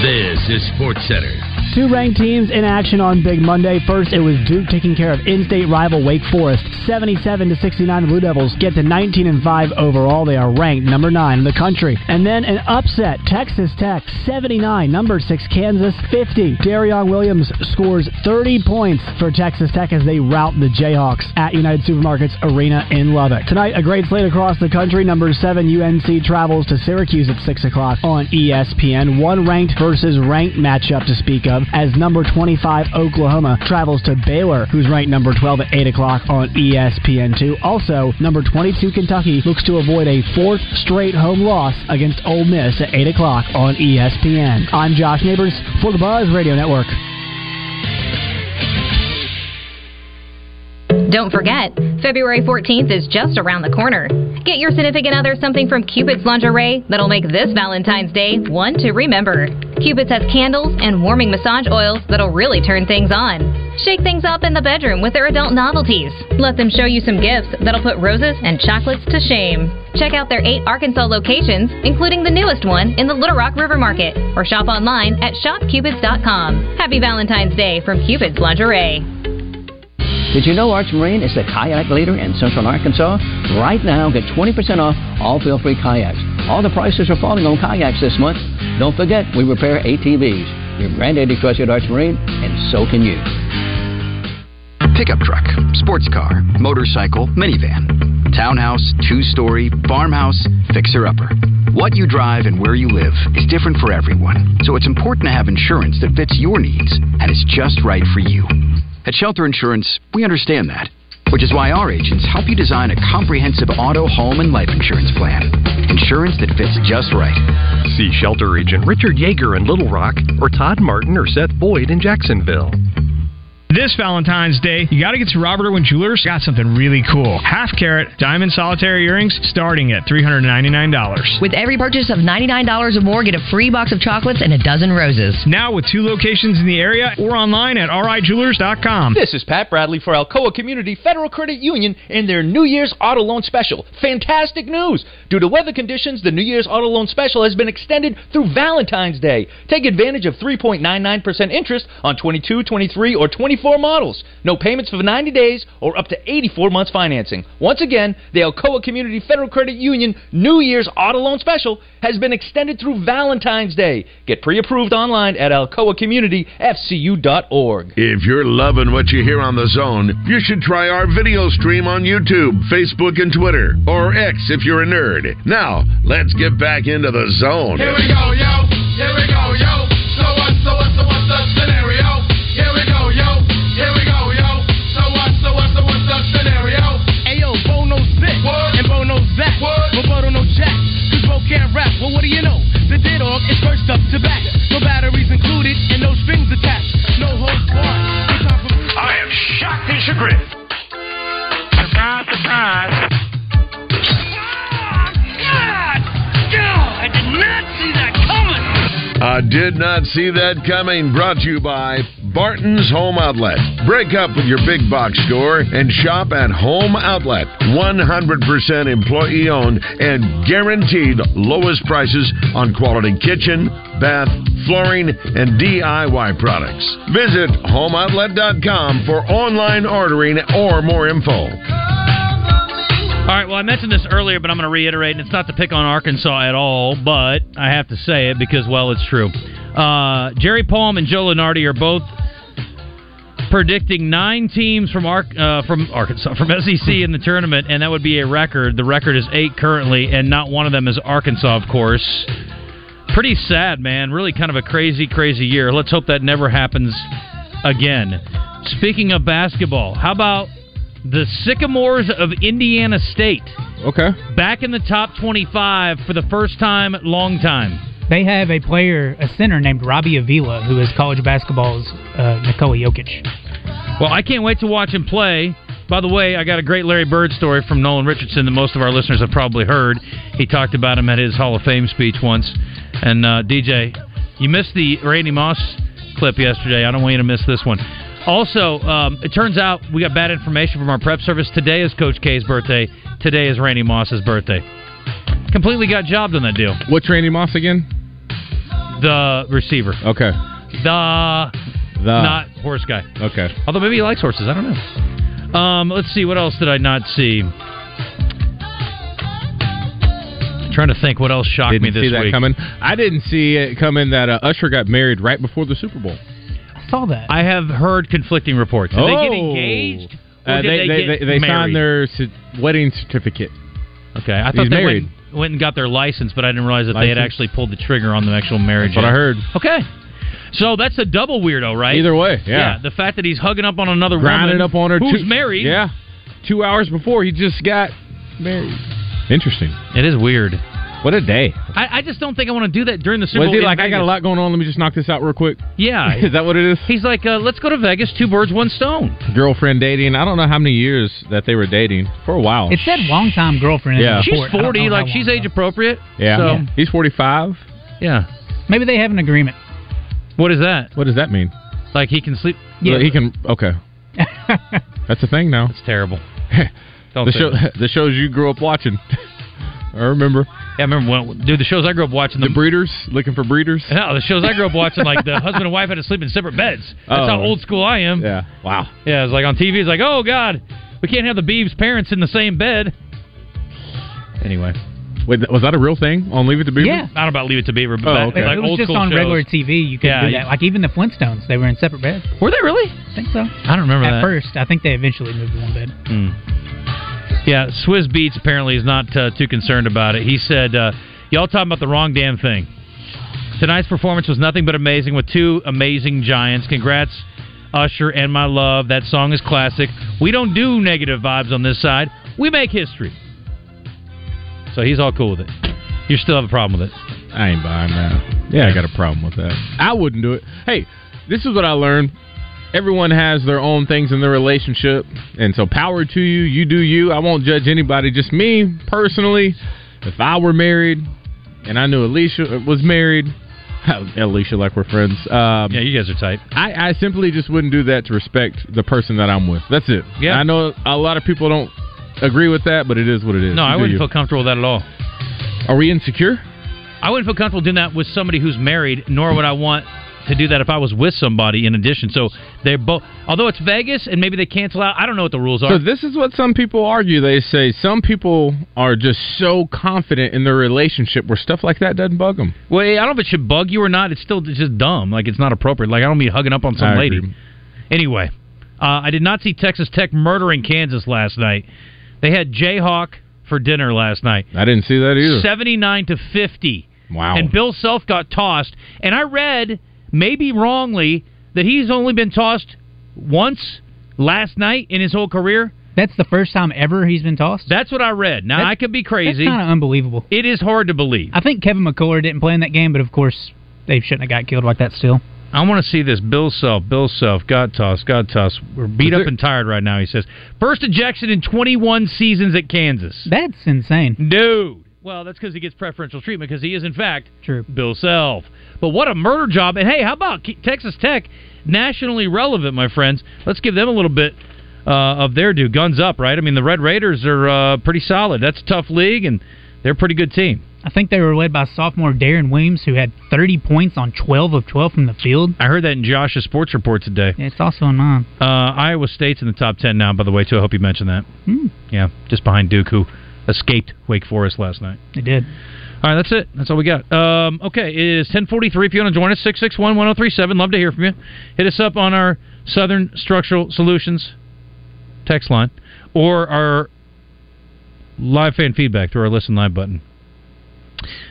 This is Sports Center.
Two ranked teams in action on Big Monday. First, it was Duke taking care of in-state rival Wake Forest, 77 to 69. The Blue Devils get to 19 and 5 overall. They are ranked number nine in the country. And then an upset: Texas Tech 79, number six Kansas 50. Darrion Williams scores 30 points for Texas Tech as they rout the Jayhawks at United Supermarkets Arena in Lubbock. Tonight, a great slate across the country. Number seven UNC travels to Syracuse at six o'clock on ESPN. One ranked versus ranked matchup to speak of. Of as number 25 Oklahoma travels to Baylor, who's ranked number 12 at 8 o'clock on E ESPN2. Also, number 22 Kentucky looks to avoid a fourth straight home loss against Ole Miss at 8 o'clock on ESPN. I'm Josh Neighbors for the Buzz Radio Network.
Don't forget, February 14th is just around the corner. Get your significant other something from Cupid's Lingerie that'll make this Valentine's Day one to remember. Cupid's has candles and warming massage oils that'll really turn things on. Shake things up in the bedroom with their adult novelties. Let them show you some gifts that'll put roses and chocolates to shame. Check out their eight Arkansas locations, including the newest one in the Little Rock River Market, or shop online at shopcupids.com. Happy Valentine's Day from Cupid's Lingerie.
Did you know Arch Marine is the kayak leader in central Arkansas? Right now, get 20% off all feel-free kayaks. All the prices are falling on kayaks this month. Don't forget, we repair ATVs. Your granddaddy trusted Arch Marine, and so can you.
Pickup truck, sports car, motorcycle, minivan, townhouse, two story, farmhouse, fixer upper. What you drive and where you live is different for everyone, so it's important to have insurance that fits your needs and is just right for you. At Shelter Insurance, we understand that, which is why our agents help you design a comprehensive auto, home, and life insurance plan. Insurance that fits just right.
See shelter agent Richard Yeager in Little Rock or Todd Martin or Seth Boyd in Jacksonville.
This Valentine's Day, you got to get to Robert Irwin Jewelers. Got something really cool. Half carat diamond solitaire earrings starting at $399.
With every purchase of $99 or more, get a free box of chocolates and a dozen roses.
Now with two locations in the area or online at rijewelers.com.
This is Pat Bradley for Alcoa Community Federal Credit Union and their New Year's Auto Loan Special. Fantastic news! Due to weather conditions, the New Year's Auto Loan Special has been extended through Valentine's Day. Take advantage of 3.99% interest on 22, 23, or 24 models. No payments for 90 days or up to 84 months financing. Once again, the Alcoa Community Federal Credit Union New Year's Auto Loan Special has been extended through Valentine's Day. Get pre-approved online at alcoacommunityfcu.org.
If you're loving what you hear on the zone, you should try our video stream on YouTube, Facebook, and Twitter, or X if you're a nerd. Now, let's get back into the zone.
Here we go, yo. Here we go, yo.
To bat. No batteries included, and no strings attached. No holds barred. No time for-
I am shocked and chagrined.
Surprise, surprise. Ah, God! God! I did not see that coming!
I did not see that coming. Brought to you by Barton's Home Outlet. Break up with your big box store and shop at Home Outlet. 100% employee owned and guaranteed lowest prices on quality kitchen, bath, flooring, and DIY products. Visit homeoutlet.com for online ordering or more info.
All right, well, I mentioned this earlier, but I'm going to reiterate, and it's not to pick on Arkansas at all, but I have to say it because, well, it's true. Uh, Jerry Palm and Joe Lunardi are both predicting nine teams from Ar- uh, from Arkansas from SEC in the tournament, and that would be a record. The record is eight currently, and not one of them is Arkansas, of course. Pretty sad, man. Really kind of a crazy, crazy year. Let's hope that never happens again. Speaking of basketball, how about the Sycamores of Indiana State?
Okay.
Back in the top 25 for the first time, long time.
They have a player, a center named Robbie Avila, who is college basketball's uh, Nikola Jokic.
Well, I can't wait to watch him play. By the way, I got a great Larry Bird story from Nolan Richardson that most of our listeners have probably heard. He talked about him at his Hall of Fame speech once. And uh, DJ, you missed the Randy Moss clip yesterday. I don't want you to miss this one. Also, um, it turns out we got bad information from our prep service. Today is Coach K's birthday. Today is Randy Moss's birthday. Completely got jobbed on that deal.
What's Randy Moss again?
The receiver.
Okay.
The,
The
not horse guy.
Okay.
Although maybe he likes horses. I don't know. Um, let's see. What else did I not see? Trying to think what else shocked
Didn't
me this
see that
week.
coming. I didn't see it coming that uh, Usher got married right before the Super Bowl.
I saw that.
I have heard conflicting reports. Did they get
Oh.
engaged?
Uh,
did
they
they,
they, they, they signed their c- wedding certificate.
Okay, I
He's
thought they
married.
Went, went and got their license, but I didn't realize that they had actually pulled the trigger on the actual marriage.
That's what I heard.
Okay. So that's a double weirdo, right?
Either way, yeah.
the fact that he's hugging up on another
Grinding
woman
up on her.
who's
two-
married.
Yeah. Two hours before he just got married. Interesting.
It is weird.
What a day.
I, I just don't think I want to do that during the Super
Was
Bowl.
he
in
like, I got a
Vegas.
lot going on, let me just knock this out real quick?
Yeah.
is that what it is?
He's like, uh, let's go to Vegas, two birds, one stone.
Girlfriend dating. I don't know how many years that they were dating. For a while.
It said long time girlfriend. in the
Yeah.
She's
report. I don't
40,
know
like
how
she's
long,
age appropriate.
yeah.
So,
He's 45.
yeah.
Maybe they have an agreement.
What is that?
What does that mean?
Like he can sleep?
Yeah.
He can. Okay. That's a thing now.
It's terrible. Don't
the
say
show,
that.
the shows you grew up watching. I remember.
Yeah, I remember when, dude, the shows I grew up watching.
The breeders looking for breeders.
No, the shows I grew up watching, like the husband and wife had to sleep in separate beds. That's
Oh.
how old school I am.
Yeah. Wow.
Yeah, it's like on TV, it's like, oh God, we can't have the Beeves' parents in the same bed. Anyway.
Wait, was that a real thing on Leave It to Beaver?
Yeah.
Don't about Leave It to Beaver, but
Oh, okay.
like
it was
old
just
school
on
shows.
regular TV. You could
Yeah,
do that. Like even the Flintstones, they were in separate beds.
Were they really?
I think so.
I don't remember
At
that.
first, I think they eventually moved to one bed.
Hmm. Yeah, Swizz Beatz apparently is not uh, too concerned about it. He said, uh, "Y'all talking about the wrong damn thing." Tonight's performance was nothing but amazing with two amazing giants. Congrats, Usher and my love. That song is classic. We don't do negative vibes on this side. We make history. So he's all cool with it. You still have a problem with it?
I ain't buying that. Yeah, I got a problem with that. I wouldn't do it. Hey, this is what I learned. Everyone has their own things in their relationship, and so power to you. You do you. I won't judge anybody. Just me personally. If I were married, and I knew Alicia was married, Alicia like we're friends. Um,
Yeah, you guys are tight.
I, I simply just wouldn't do that to respect the person that I'm with. That's it.
Yeah.
I know a lot of people don't agree with that, but it is what it is.
No, I wouldn't
you.
feel comfortable with that at all.
Are we insecure?
I wouldn't feel comfortable doing that with somebody who's married, nor would I want to do that if I was with somebody in addition. So they're both, although it's Vegas and maybe they cancel out, I don't know what the rules are.
So this is what some people argue. They say some people are just so confident in their relationship where stuff like that doesn't bug them.
well, I don't know if it should bug you or not. It's still just dumb. Like it's not appropriate. Like I don't mean hugging up on some
I
lady.
agree.
Anyway, uh, I did not see Texas Tech murdering Kansas last night. They had Jayhawk for dinner last night.
I didn't see that either.
79 to 50.
Wow.
And Bill Self got tossed. And I read, maybe wrongly, that he's only been tossed once last night in his whole career.
That's the first time ever he's been tossed.
That's what I read. Now,
That's-
I could be
That's
crazy.
kind of unbelievable.
It is hard to believe.
I think Kevin McCullar didn't play in that game, but of course they shouldn't have got killed like that. Still,
I want to see this. Bill Self, Bill Self, got tossed, got tossed. We're beat
Was
up and tired right now, he says. First ejection in 21 seasons at Kansas.
that's insane.
Dude. Well, that's because he gets preferential treatment because he is, in fact,
True.
Bill Self. But what a murder job. And hey, how about Texas Tech? Nationally relevant, my friends. Let's give them a little bit uh, of their due. Guns up, right? I mean, the Red Raiders are uh, pretty solid. That's a tough league, and they're a pretty good team.
I think they were led by sophomore Darrion Williams, who had 30 points on 12 of 12 from the field.
I heard that in Josh's sports report today.
Yeah, it's also in mine.
Uh, Iowa State's in the top 10 now, by the way, too. I hope you mentioned that.
Hmm.
Yeah, just behind Duke, who escaped Wake Forest last night.
They did.
All right, that's it. That's all we got. Um, okay, it is 1043. If you want to join us, 661-1037. Love to hear from you. Hit us up on our Southern Structural Solutions text line or our live fan feedback through our Listen Live button.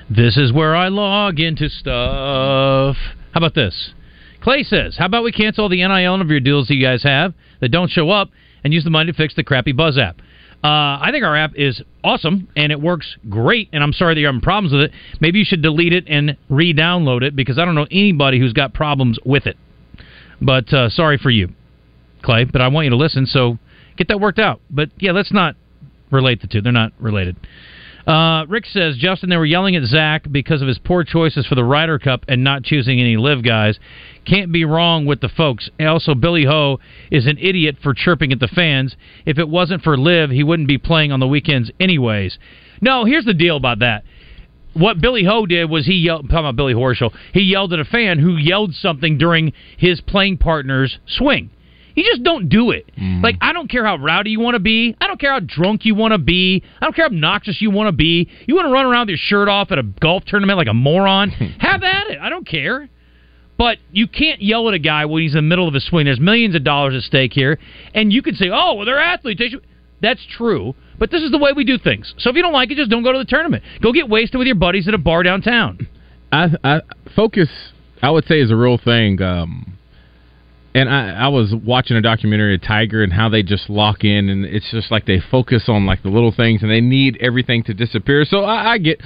This is where I log into stuff. How about this? Clay says, how about we cancel the NIL of your deals that you guys have that don't show up and use the money to fix the crappy Buzz app? Uh, I think our app is awesome and it works great, and I'm sorry that you're having problems with it. Maybe you should delete it and re download it because I don't know anybody who's got problems with it. But uh, sorry for you, Clay, but I want you to listen, so get that worked out. But yeah, let's not relate the two, they're not related. Uh, Rick says, Justin, they were yelling at Zach because of his poor choices for the Ryder Cup and not choosing any LIV guys. Can't be wrong with the folks. Also, Billy Ho is an idiot for chirping at the fans. If it wasn't for LIV, he wouldn't be playing on the weekends anyways. No, here's the deal about that. What Billy Ho did was he yelled, talking about Billy Horschel, he yelled at a fan who yelled something during his playing partner's swing. You just don't do it. Like I don't care how rowdy you want to be. I don't care how drunk you want to be. I don't care how obnoxious you want to be. You want to run around with your shirt off at a golf tournament like a moron? Have at it. I don't care. But you can't yell at a guy when he's in the middle of a swing. There's millions of dollars at stake here, and you can say, "Oh, well, they're athletes." They. That's true, but this is the way we do things. So if you don't like it, just don't go to the tournament. Go get wasted with your buddies at a bar downtown.
I, I focus I would say is a real thing. Um, and I, I was watching a documentary of Tiger and how they just lock in, and it's just like they focus on like the little things, and they need everything to disappear. So I, I get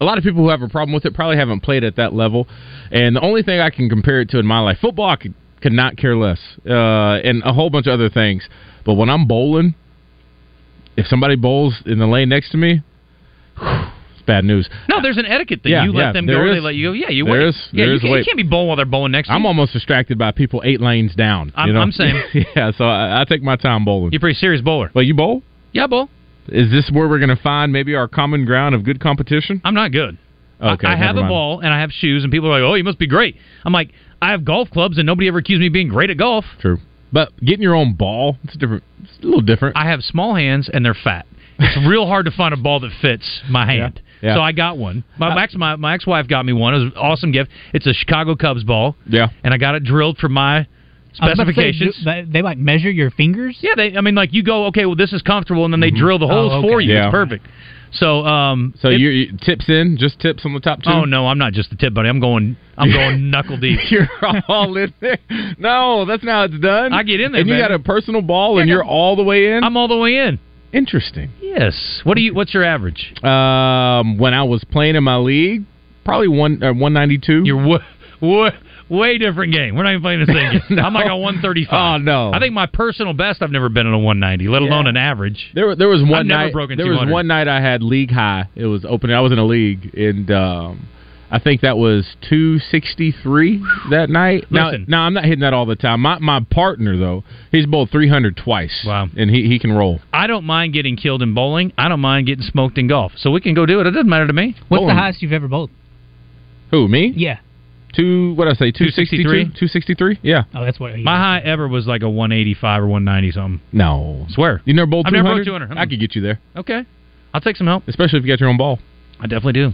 a lot of people who have a problem with it probably haven't played at that level. And the only thing I can compare it to in my life, football, I could, could not care less, uh, and a whole bunch of other things. But when I'm bowling, if somebody bowls in the lane next to me, it's bad news.
No, there's an etiquette thing.
Yeah,
you let them go, or they let you go. Yeah, you
there
wait.
is-
yeah,
there
you
is
can't,
wait.
you can't be bowling while they're bowling next to you.
I'm almost distracted by people eight lanes down.
I'm-
you know?
I'm saying.
yeah, so I, I take my time bowling.
You're a pretty serious bowler.
Well, you bowl?
Yeah, I bowl.
Is this where we're going to find maybe our common ground of good competition?
I'm not good.
Okay,
I, I have
never
a ball and I have shoes, and people are like, "Oh, you must be great." I'm like, I have golf clubs, and nobody ever accused me of being great at golf.
True, but getting your own ball, it's different. It's a little different.
I have small hands and they're fat. It's real hard to find a ball that fits my hand.
Yeah.
So I got one. My ex my, my ex wife got me one. It was an awesome gift. It's a Chicago Cubs ball.
Yeah.
And I got it drilled for my
I was about to say,
specifications.
do- they, like measure your fingers.
Yeah, they. I mean, like you go, okay, well, this is comfortable, and then they drill the holes
Oh,
for you.
Yeah.
It's perfect. So, um,
So you, you tips in, just tips on the top two.
Oh no, I'm not just the tip buddy. I'm going. I'm going knuckle deep.
You're all in there. No, that's not how it's done.
I get in there,
and you got a personal ball, and
Yeah,
you're all the way in.
I'm all the way in.
Interesting.
Yes. What do you? What's your average?
Um, when I was playing in my league, probably one uh, one ninety two.
You're what? w- way different game. We're not even playing the same game. I'm like a 135.
Oh no.
I think my personal best. I've never been in a 190, let alone an average.
There, there was one
I've
night. there was one night I had league high. It was opening. I was in a league, and um, I think that was two sixty three that night. Now,
Listen.
now I'm not hitting that all the time. My my partner though, he's bowled three hundred twice. Wow, and he he can roll.
I don't mind getting killed in bowling. I don't mind getting smoked in golf. So we can go do it. It doesn't matter to me.
What's
Bowling.
the highest you've ever bowled?
Who me?
Yeah.
Two. What did I say?
263
263 Yeah.
Oh, that's what.
My high ever was like a 185 or 190 something.
No.
Swear.
You never bowled
I've never bowled 200.
I could get you there,
Okay. I'll take some help.
especially if you got your own ball.
I definitely do.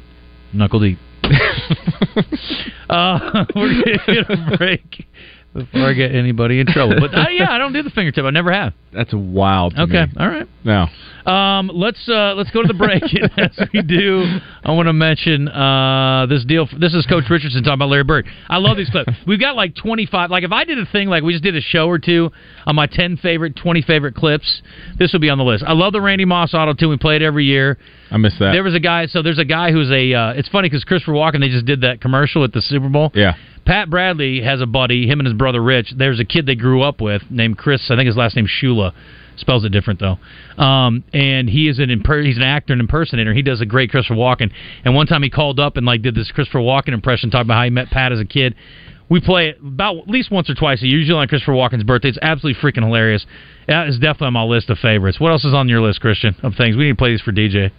Knuckle deep. uh, we're going to get a break before I get anybody in trouble. But uh, yeah, I don't do the fingertip. I never have.
That's a wild.
Okay,
me.
all right.
Now,
Um, let's uh, let's go to the break. As we do, I want to mention uh, this deal. This is Coach Richardson talking about Larry Bird. I love these clips. We've got like 25. Like if I did a thing like we just did a show or two on my 10 favorite, 20 favorite clips, this would be on the list. I love the Randy Moss auto tune. We play it every year.
I missed that.
There was a guy. So there's a guy who's a. Uh, it's funny because Christopher Walken. They just did that commercial at the Super Bowl.
Yeah.
Pat Bradley has a buddy, him and his brother Rich. There's a kid they grew up with named Chris. I think his last name's Shula. Spells it different though. Um, and he is an imper- he's an actor and impersonator. He does a great Christopher Walken. And one time he called up and like did this Christopher Walken impression, talking about how he met Pat as a kid. We play it about at least once or twice a year, usually on Christopher Walken's birthday. It's absolutely freaking hilarious. That is definitely on my list of favorites. What else is on your list, Christian, of things? We need to play these for DJ.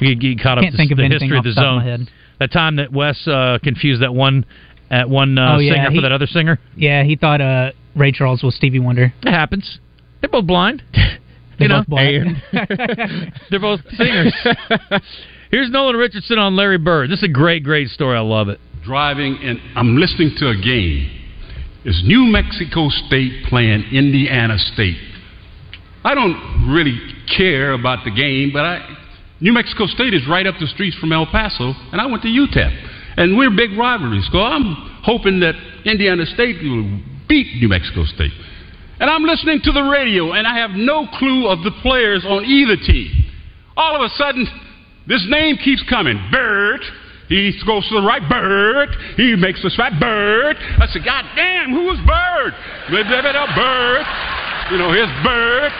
We get, get caught up to the history of the
the
zone.
my head.
That time that Wes uh, confused that one at one uh,
Oh, yeah,
singer
he-
for that other singer.
Yeah, he thought uh, Ray Charles was Stevie Wonder.
It happens. They're both blind.
They're
you know,
both blind.
they're both singers. Here's Nolan Richardson on Larry Bird. This is a great, great story. I love it.
driving and I'm listening to a game. It's New Mexico State playing Indiana State. I don't really care about the game, but I, New Mexico State is right up the streets from El Paso, and I went to UTEP. And we're big rivalries, so I'm hoping that Indiana State will beat New Mexico State. And I'm listening to the radio, and I have no clue of the players on either team. All of a sudden, this name keeps coming. Bird. He goes to the right. Bird. He makes a shot. Bird. I said, God damn, who is Bird? Blah, blah, blah, Bird. You know, here's Bird.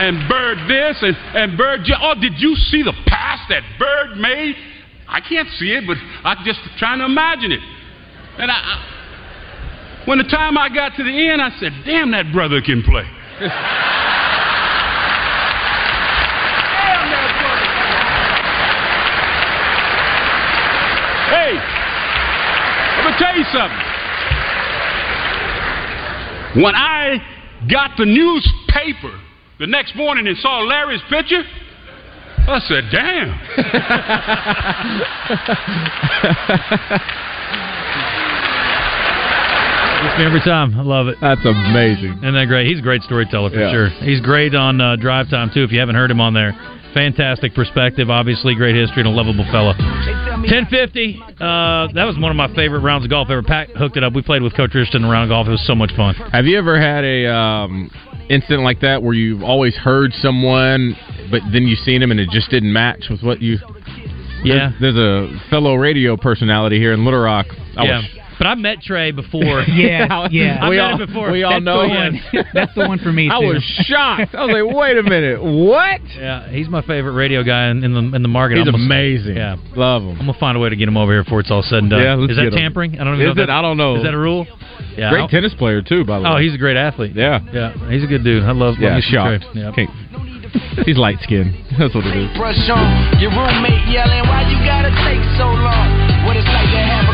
And Bird this. And, and Bird. Oh, did you see the pass that Bird made? I can't see it, but I'm just trying to imagine it. And I, I when the time I got to the end, I said, damn, that brother can play. Hey, let me tell you something. When I got the newspaper the next morning and saw Larry's picture, I said, damn.
Gets me every time. I love it.
That's amazing.
Isn't that great? He's a great storyteller for
Yeah.
sure. He's great on uh, Drive Time too. If you haven't heard him on there, fantastic perspective. Obviously, great history and a lovable fella. Ten fifty. Uh, that was one of my favorite rounds of golf ever. Pat hooked it up. We played with Coach Richardson around golf. It was so much fun.
Have you ever had a um, incident like that where you've always heard someone, but then you've seen him and it just didn't match with what you?
Yeah.
There's, there's a fellow radio personality here in Little Rock. I
yeah.
was
But I met Trey before.
Yeah, yeah.
I
We
met
all-
him before.
we all
That's
know
the
him.
one.
That's the one for me.
I
too.
was shocked. I was like, wait a minute, what?
Yeah, he's my favorite radio guy in, in the in the market.
He's
I'm gonna-
amazing.
Yeah,
love him.
I'm gonna find a way to get him over here before it's all said and done.
Yeah, let's
is that
get him.
tampering? I don't even
Is
know.
it?
that-
I don't know.
Is that a rule? Yeah.
Great
I'll-
tennis player too, by the oh, way.
Oh, he's a great athlete.
Yeah,
yeah, he's a good dude. I love.
yeah.
love me some Trey.
Shocked.
Yeah.
Can't- He's light skinned. That's what it is.
Brush on your roommate yelling, why you gotta take so long? What it's like to have a crooked smile.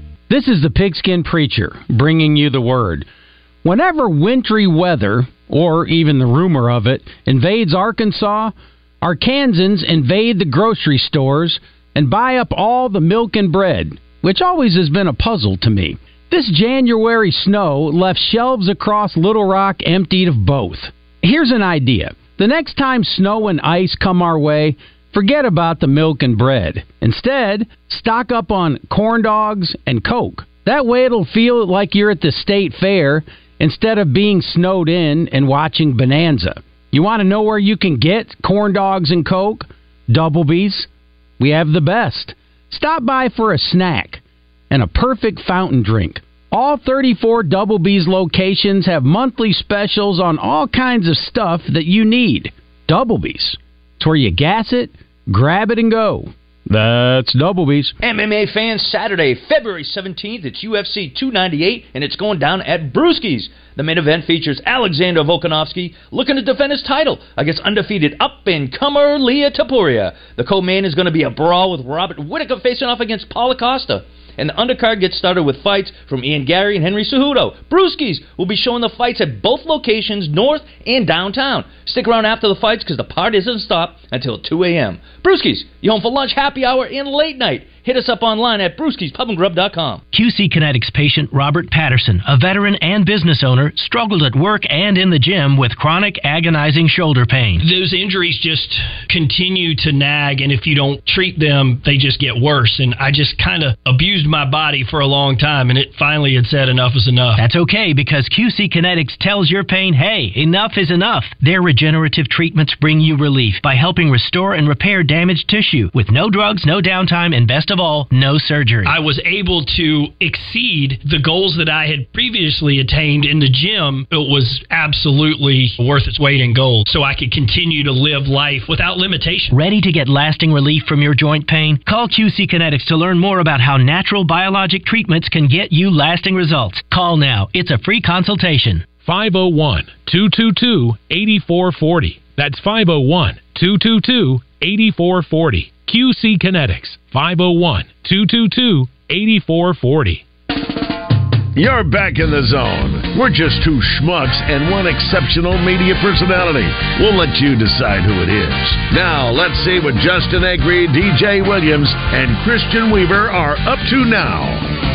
This is the Pigskin Preacher bringing you the word. Whenever wintry weather, or even the rumor of it, invades Arkansas, Arkansans invade the grocery stores and buy up all the milk and bread, which always has been a puzzle to me. This January snow left shelves across Little Rock emptied of both. Here's an idea. The next time snow and ice come our way, forget about the milk and bread. Instead, stock up on corn dogs and Coke. That way it'll feel like you're at the state fair instead of being snowed in and watching Bonanza. You want to know where you can get corn dogs and Coke? Doublebees. We have the best. Stop by for a snack and a perfect fountain drink. All 34 Doublebees locations have monthly specials on all kinds of stuff that you need. Doublebees. It's where you gas it, grab it, and go. That's Double Doublebees.
MMA fans, Saturday, February 17th, it's UFC 298, and it's going down at Brewski's. The main event features Alexander Volkanovski looking to defend his title against undefeated up and comer Ilia Topuria. The co-main is going to be a brawl with Robert Whitaker facing off against Paolo Costa. And the undercard gets started with fights from Ian Garry and Henry Cejudo. Brewskis will be showing the fights at both locations, north and downtown. Stick around after the fights because the party doesn't stop until 2 a.m. Brewskis, you home for lunch, happy hour, and late night. Hit us up online at brewskispubandgrub.com.
QC Kinetics patient Robert Patterson, a veteran and business owner, struggled at work and in the gym with chronic agonizing shoulder pain.
Those injuries just continue to nag, and if you don't treat them, they just get worse. And I just kind of abused my body for a long time, and it finally had said enough is enough.
That's okay because QC Kinetics tells your pain, hey, enough is enough. Their regenerative treatments bring you relief by helping restore and repair damaged tissue with no drugs, no downtime, and best of all, no surgery.
I was able to exceed the goals that I had previously attained in the gym. It was absolutely worth its weight in gold, so I could continue to live life without limitation.
Ready to get lasting relief from your joint pain? Call QC Kinetics to learn more about how natural biologic treatments can get you lasting results. Call now. It's a free consultation.
501 222 8440. That's 501 222 8440. QC Kinetics 501 222 8440.
You're back in the zone. We're just two schmucks and one exceptional media personality. We'll let you decide who it is. Now, let's see what Justin Acri, DJ Williams, and Christian Weaver are up to now.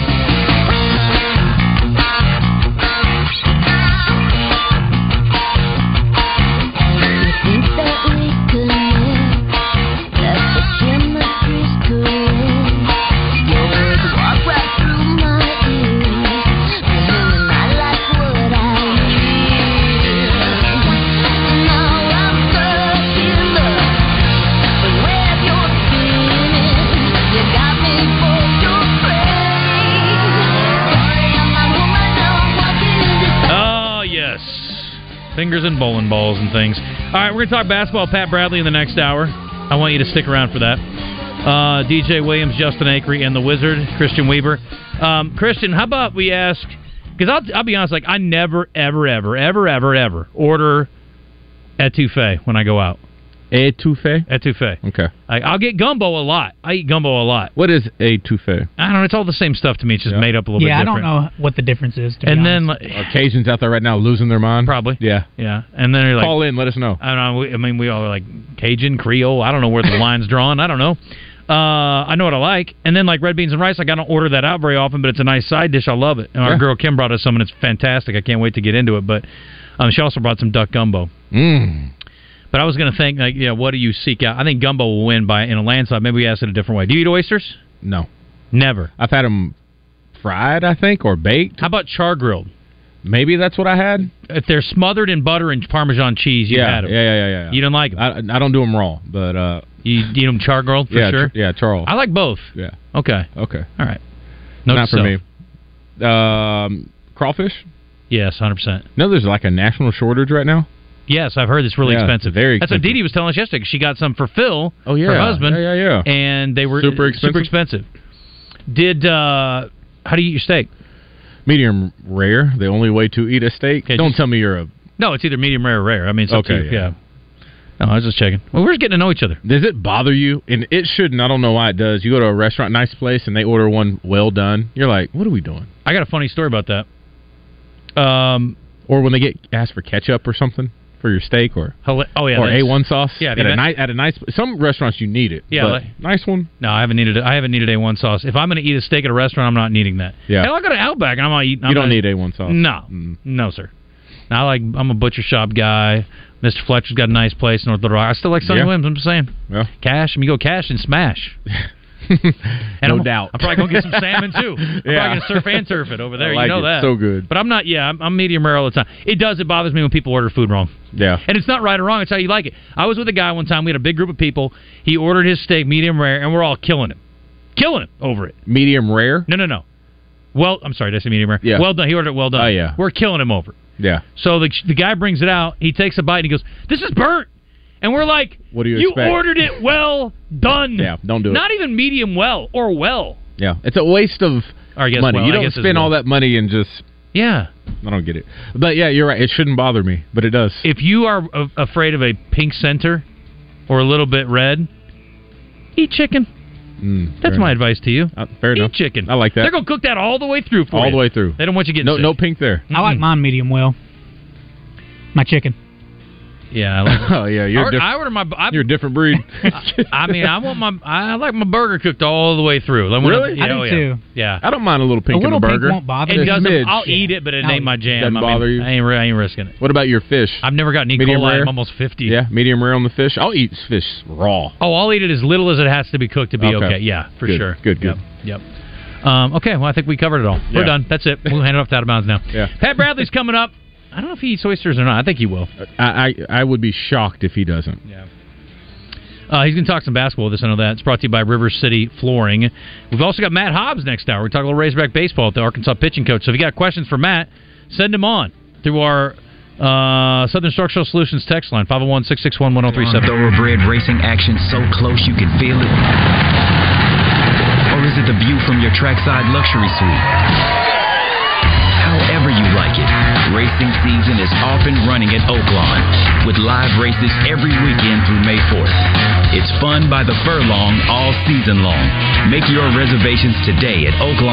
Fingers and bowling balls and things. All right, we're going to talk basketball. Pat Bradley in the next hour. I want you to stick around for that. Uh, DJ Williams, Justin Acri, and the Wizard, Christian Weaver. Um, Christian, how about we ask? Because I'll, I'll be honest, like I never, ever, ever, ever, ever, ever order etouffee when I go out.
Etouffee.
Etouffee.
Okay.
I, I'll get gumbo a lot. I eat gumbo a lot.
What is etouffee?
I don't know. It's all the same stuff to me. It's just
Yeah.
made up a little bit.
yeah, I
bit
don't
different.
know what the difference is. To be
And
honest.
then, like,
Occasions out there right now losing their mind.
Probably.
Yeah.
yeah, and then you're like,
Call in. Let us know.
I don't know. we- I mean, we all are like Cajun, Creole. I don't know where the line's drawn. I don't know. Uh, I know what I like. And then like red beans and rice, like I don't order that out very often, but it's a nice side dish. I love it. And our
Yeah.
girl Kim brought us some, and it's fantastic. I can't wait to get into it. But um, she also brought some duck gumbo.
Mm.
But I was going to think, like, yeah, what do you seek out? I think gumbo will win by in a landslide. Maybe we ask it a different way. Do you eat oysters?
No.
Never.
I've had them fried, I think, or baked.
How about char grilled?
Maybe that's what I had.
If they're smothered in butter and Parmesan cheese, you
yeah,
had them.
yeah, yeah, yeah, yeah.
You don't like them?
I, I don't do them raw, but uh,
You eat them char grilled for
yeah,
sure.
ch- yeah, char.
I like both.
Yeah.
Okay.
Okay.
All right. Note
Not for
self.
me. Um, crawfish.
Yes, hundred percent.
No, there's like a national shortage right now.
Yes, I've heard it's really
Yeah,
expensive.
very
That's what
expensive.
Dee Dee was telling us yesterday. She got some for Phil,
Oh, yeah.
her husband.
Yeah, yeah, yeah.
And they were
Super expensive.
Super expensive. Did uh how do you eat your steak?
Medium rare. The only way to eat a steak. Don't tell me you're a.
No, it's either medium rare or rare. I mean, it's to
Okay, yeah.
Yeah. No, I was just checking. Well, we're just getting to know each other.
Does it bother you? And it shouldn't. I don't know why it does. You go to a restaurant, nice place, and they order one well done. You're like, what are we doing?
I got a funny story about that. Um,
or when they get asked for ketchup or something for your steak, or
oh yeah,
or A one sauce.
Yeah,
at a nice at a nice. Some restaurants you need it.
Yeah,
but
like-
nice one.
No, I haven't needed. I haven't needed a one sauce. If I'm going to eat a steak at a restaurant, I'm not needing that.
Yeah.
Hell, I go to Outback and I'm not eating. I'm
you don't
not-
need A1 sauce.
No, mm. no, sir. I like. I'm a butcher shop guy. Mr. Fletcher's got a nice place in North Little Rock. I still like Sonny
Yeah.
Williams. I'm just saying.
Yeah.
Cash. I mean, go cash and smash.
No
I'm,
doubt.
I'm probably gonna get some salmon too. I'm
Yeah.
probably gonna surf and turf it over there.
Like
you know
it.
that.
So good.
But I'm not. Yeah, I'm, I'm medium rare all the time. It does. It bothers me when people order food wrong.
Yeah.
And it's not right or wrong. It's how you like it. I was with a guy one time. We had a big group of people. He ordered his steak medium rare, and we're all killing him, killing him over it.
Medium rare.
No, no, no. Well, I'm sorry. Did I say medium rare?
Yeah.
Well done. He ordered it well done.
Oh, yeah.
We're killing him over it.
Yeah.
So the the guy brings it out. He takes a bite and he goes, "This is burnt." And we're like,
What do you
You
expect?
ordered it well done.
Yeah, don't do it.
Not even medium well or well.
Yeah, it's a waste of
Or I guess
money.
well,
you
I
don't
guess it's
spend all that money and just.
Yeah.
I don't get it. But yeah, you're right. It shouldn't bother me, but it does.
If you are a- afraid of a pink center or a little bit red, eat chicken.
Mm,
That's my
enough.
advice to you.
Uh, fair
eat
enough.
chicken.
I like that.
They're gonna cook that all the way through for
all
you.
the way through.
They don't want you getting
No,
sick.
no pink there.
I like mine medium well. My chicken.
Yeah. I like
oh yeah, you're
order-
diff-
I order my. I,
you're a different breed.
I mean, I want my. I like my burger cooked all the way through. Like when
Really?
Yeah,
I do
oh, yeah.
too.
Yeah.
I don't mind a little pink
A little
in the
pink won't bother
It doesn't.
smidge.
I'll eat it, but it ain't my jam.
Doesn't
I mean,
bother you?
I ain't, I ain't risking it.
What about your fish?
I've never gotten E.
Medium
coli. I'm almost fifty.
Yeah, medium rare on the fish. I'll eat fish raw.
Oh, I'll eat it as little as it has to be cooked to be okay.
Okay.
Yeah, for
Good,
sure.
good, good.
Yep. yep. Um, okay, well, I think we covered it all. We're done. That's it. We'll hand it off to out of bounds now.
Yeah.
Pat Bradley's coming up. I don't know if he eats oysters or not. I think he will.
I, I I would be shocked if he doesn't.
Yeah. Uh, he's going to talk some basketball with us. I know that. It's brought to you by River City Flooring. We've also got Matt Hobbs next hour. We're talking a little Razorback baseball with the Arkansas pitching coach. So if you got questions for Matt, send them on through our uh, Southern Structural Solutions text line, 501 661 1037.
Thoroughbred racing action so close you can feel it? Or is it the view from your trackside luxury suite? However you like it, racing season is off and running at Oaklawn with live races every weekend through May 4th. It's fun by the furlong all season long. Make your reservations today at Oaklawn.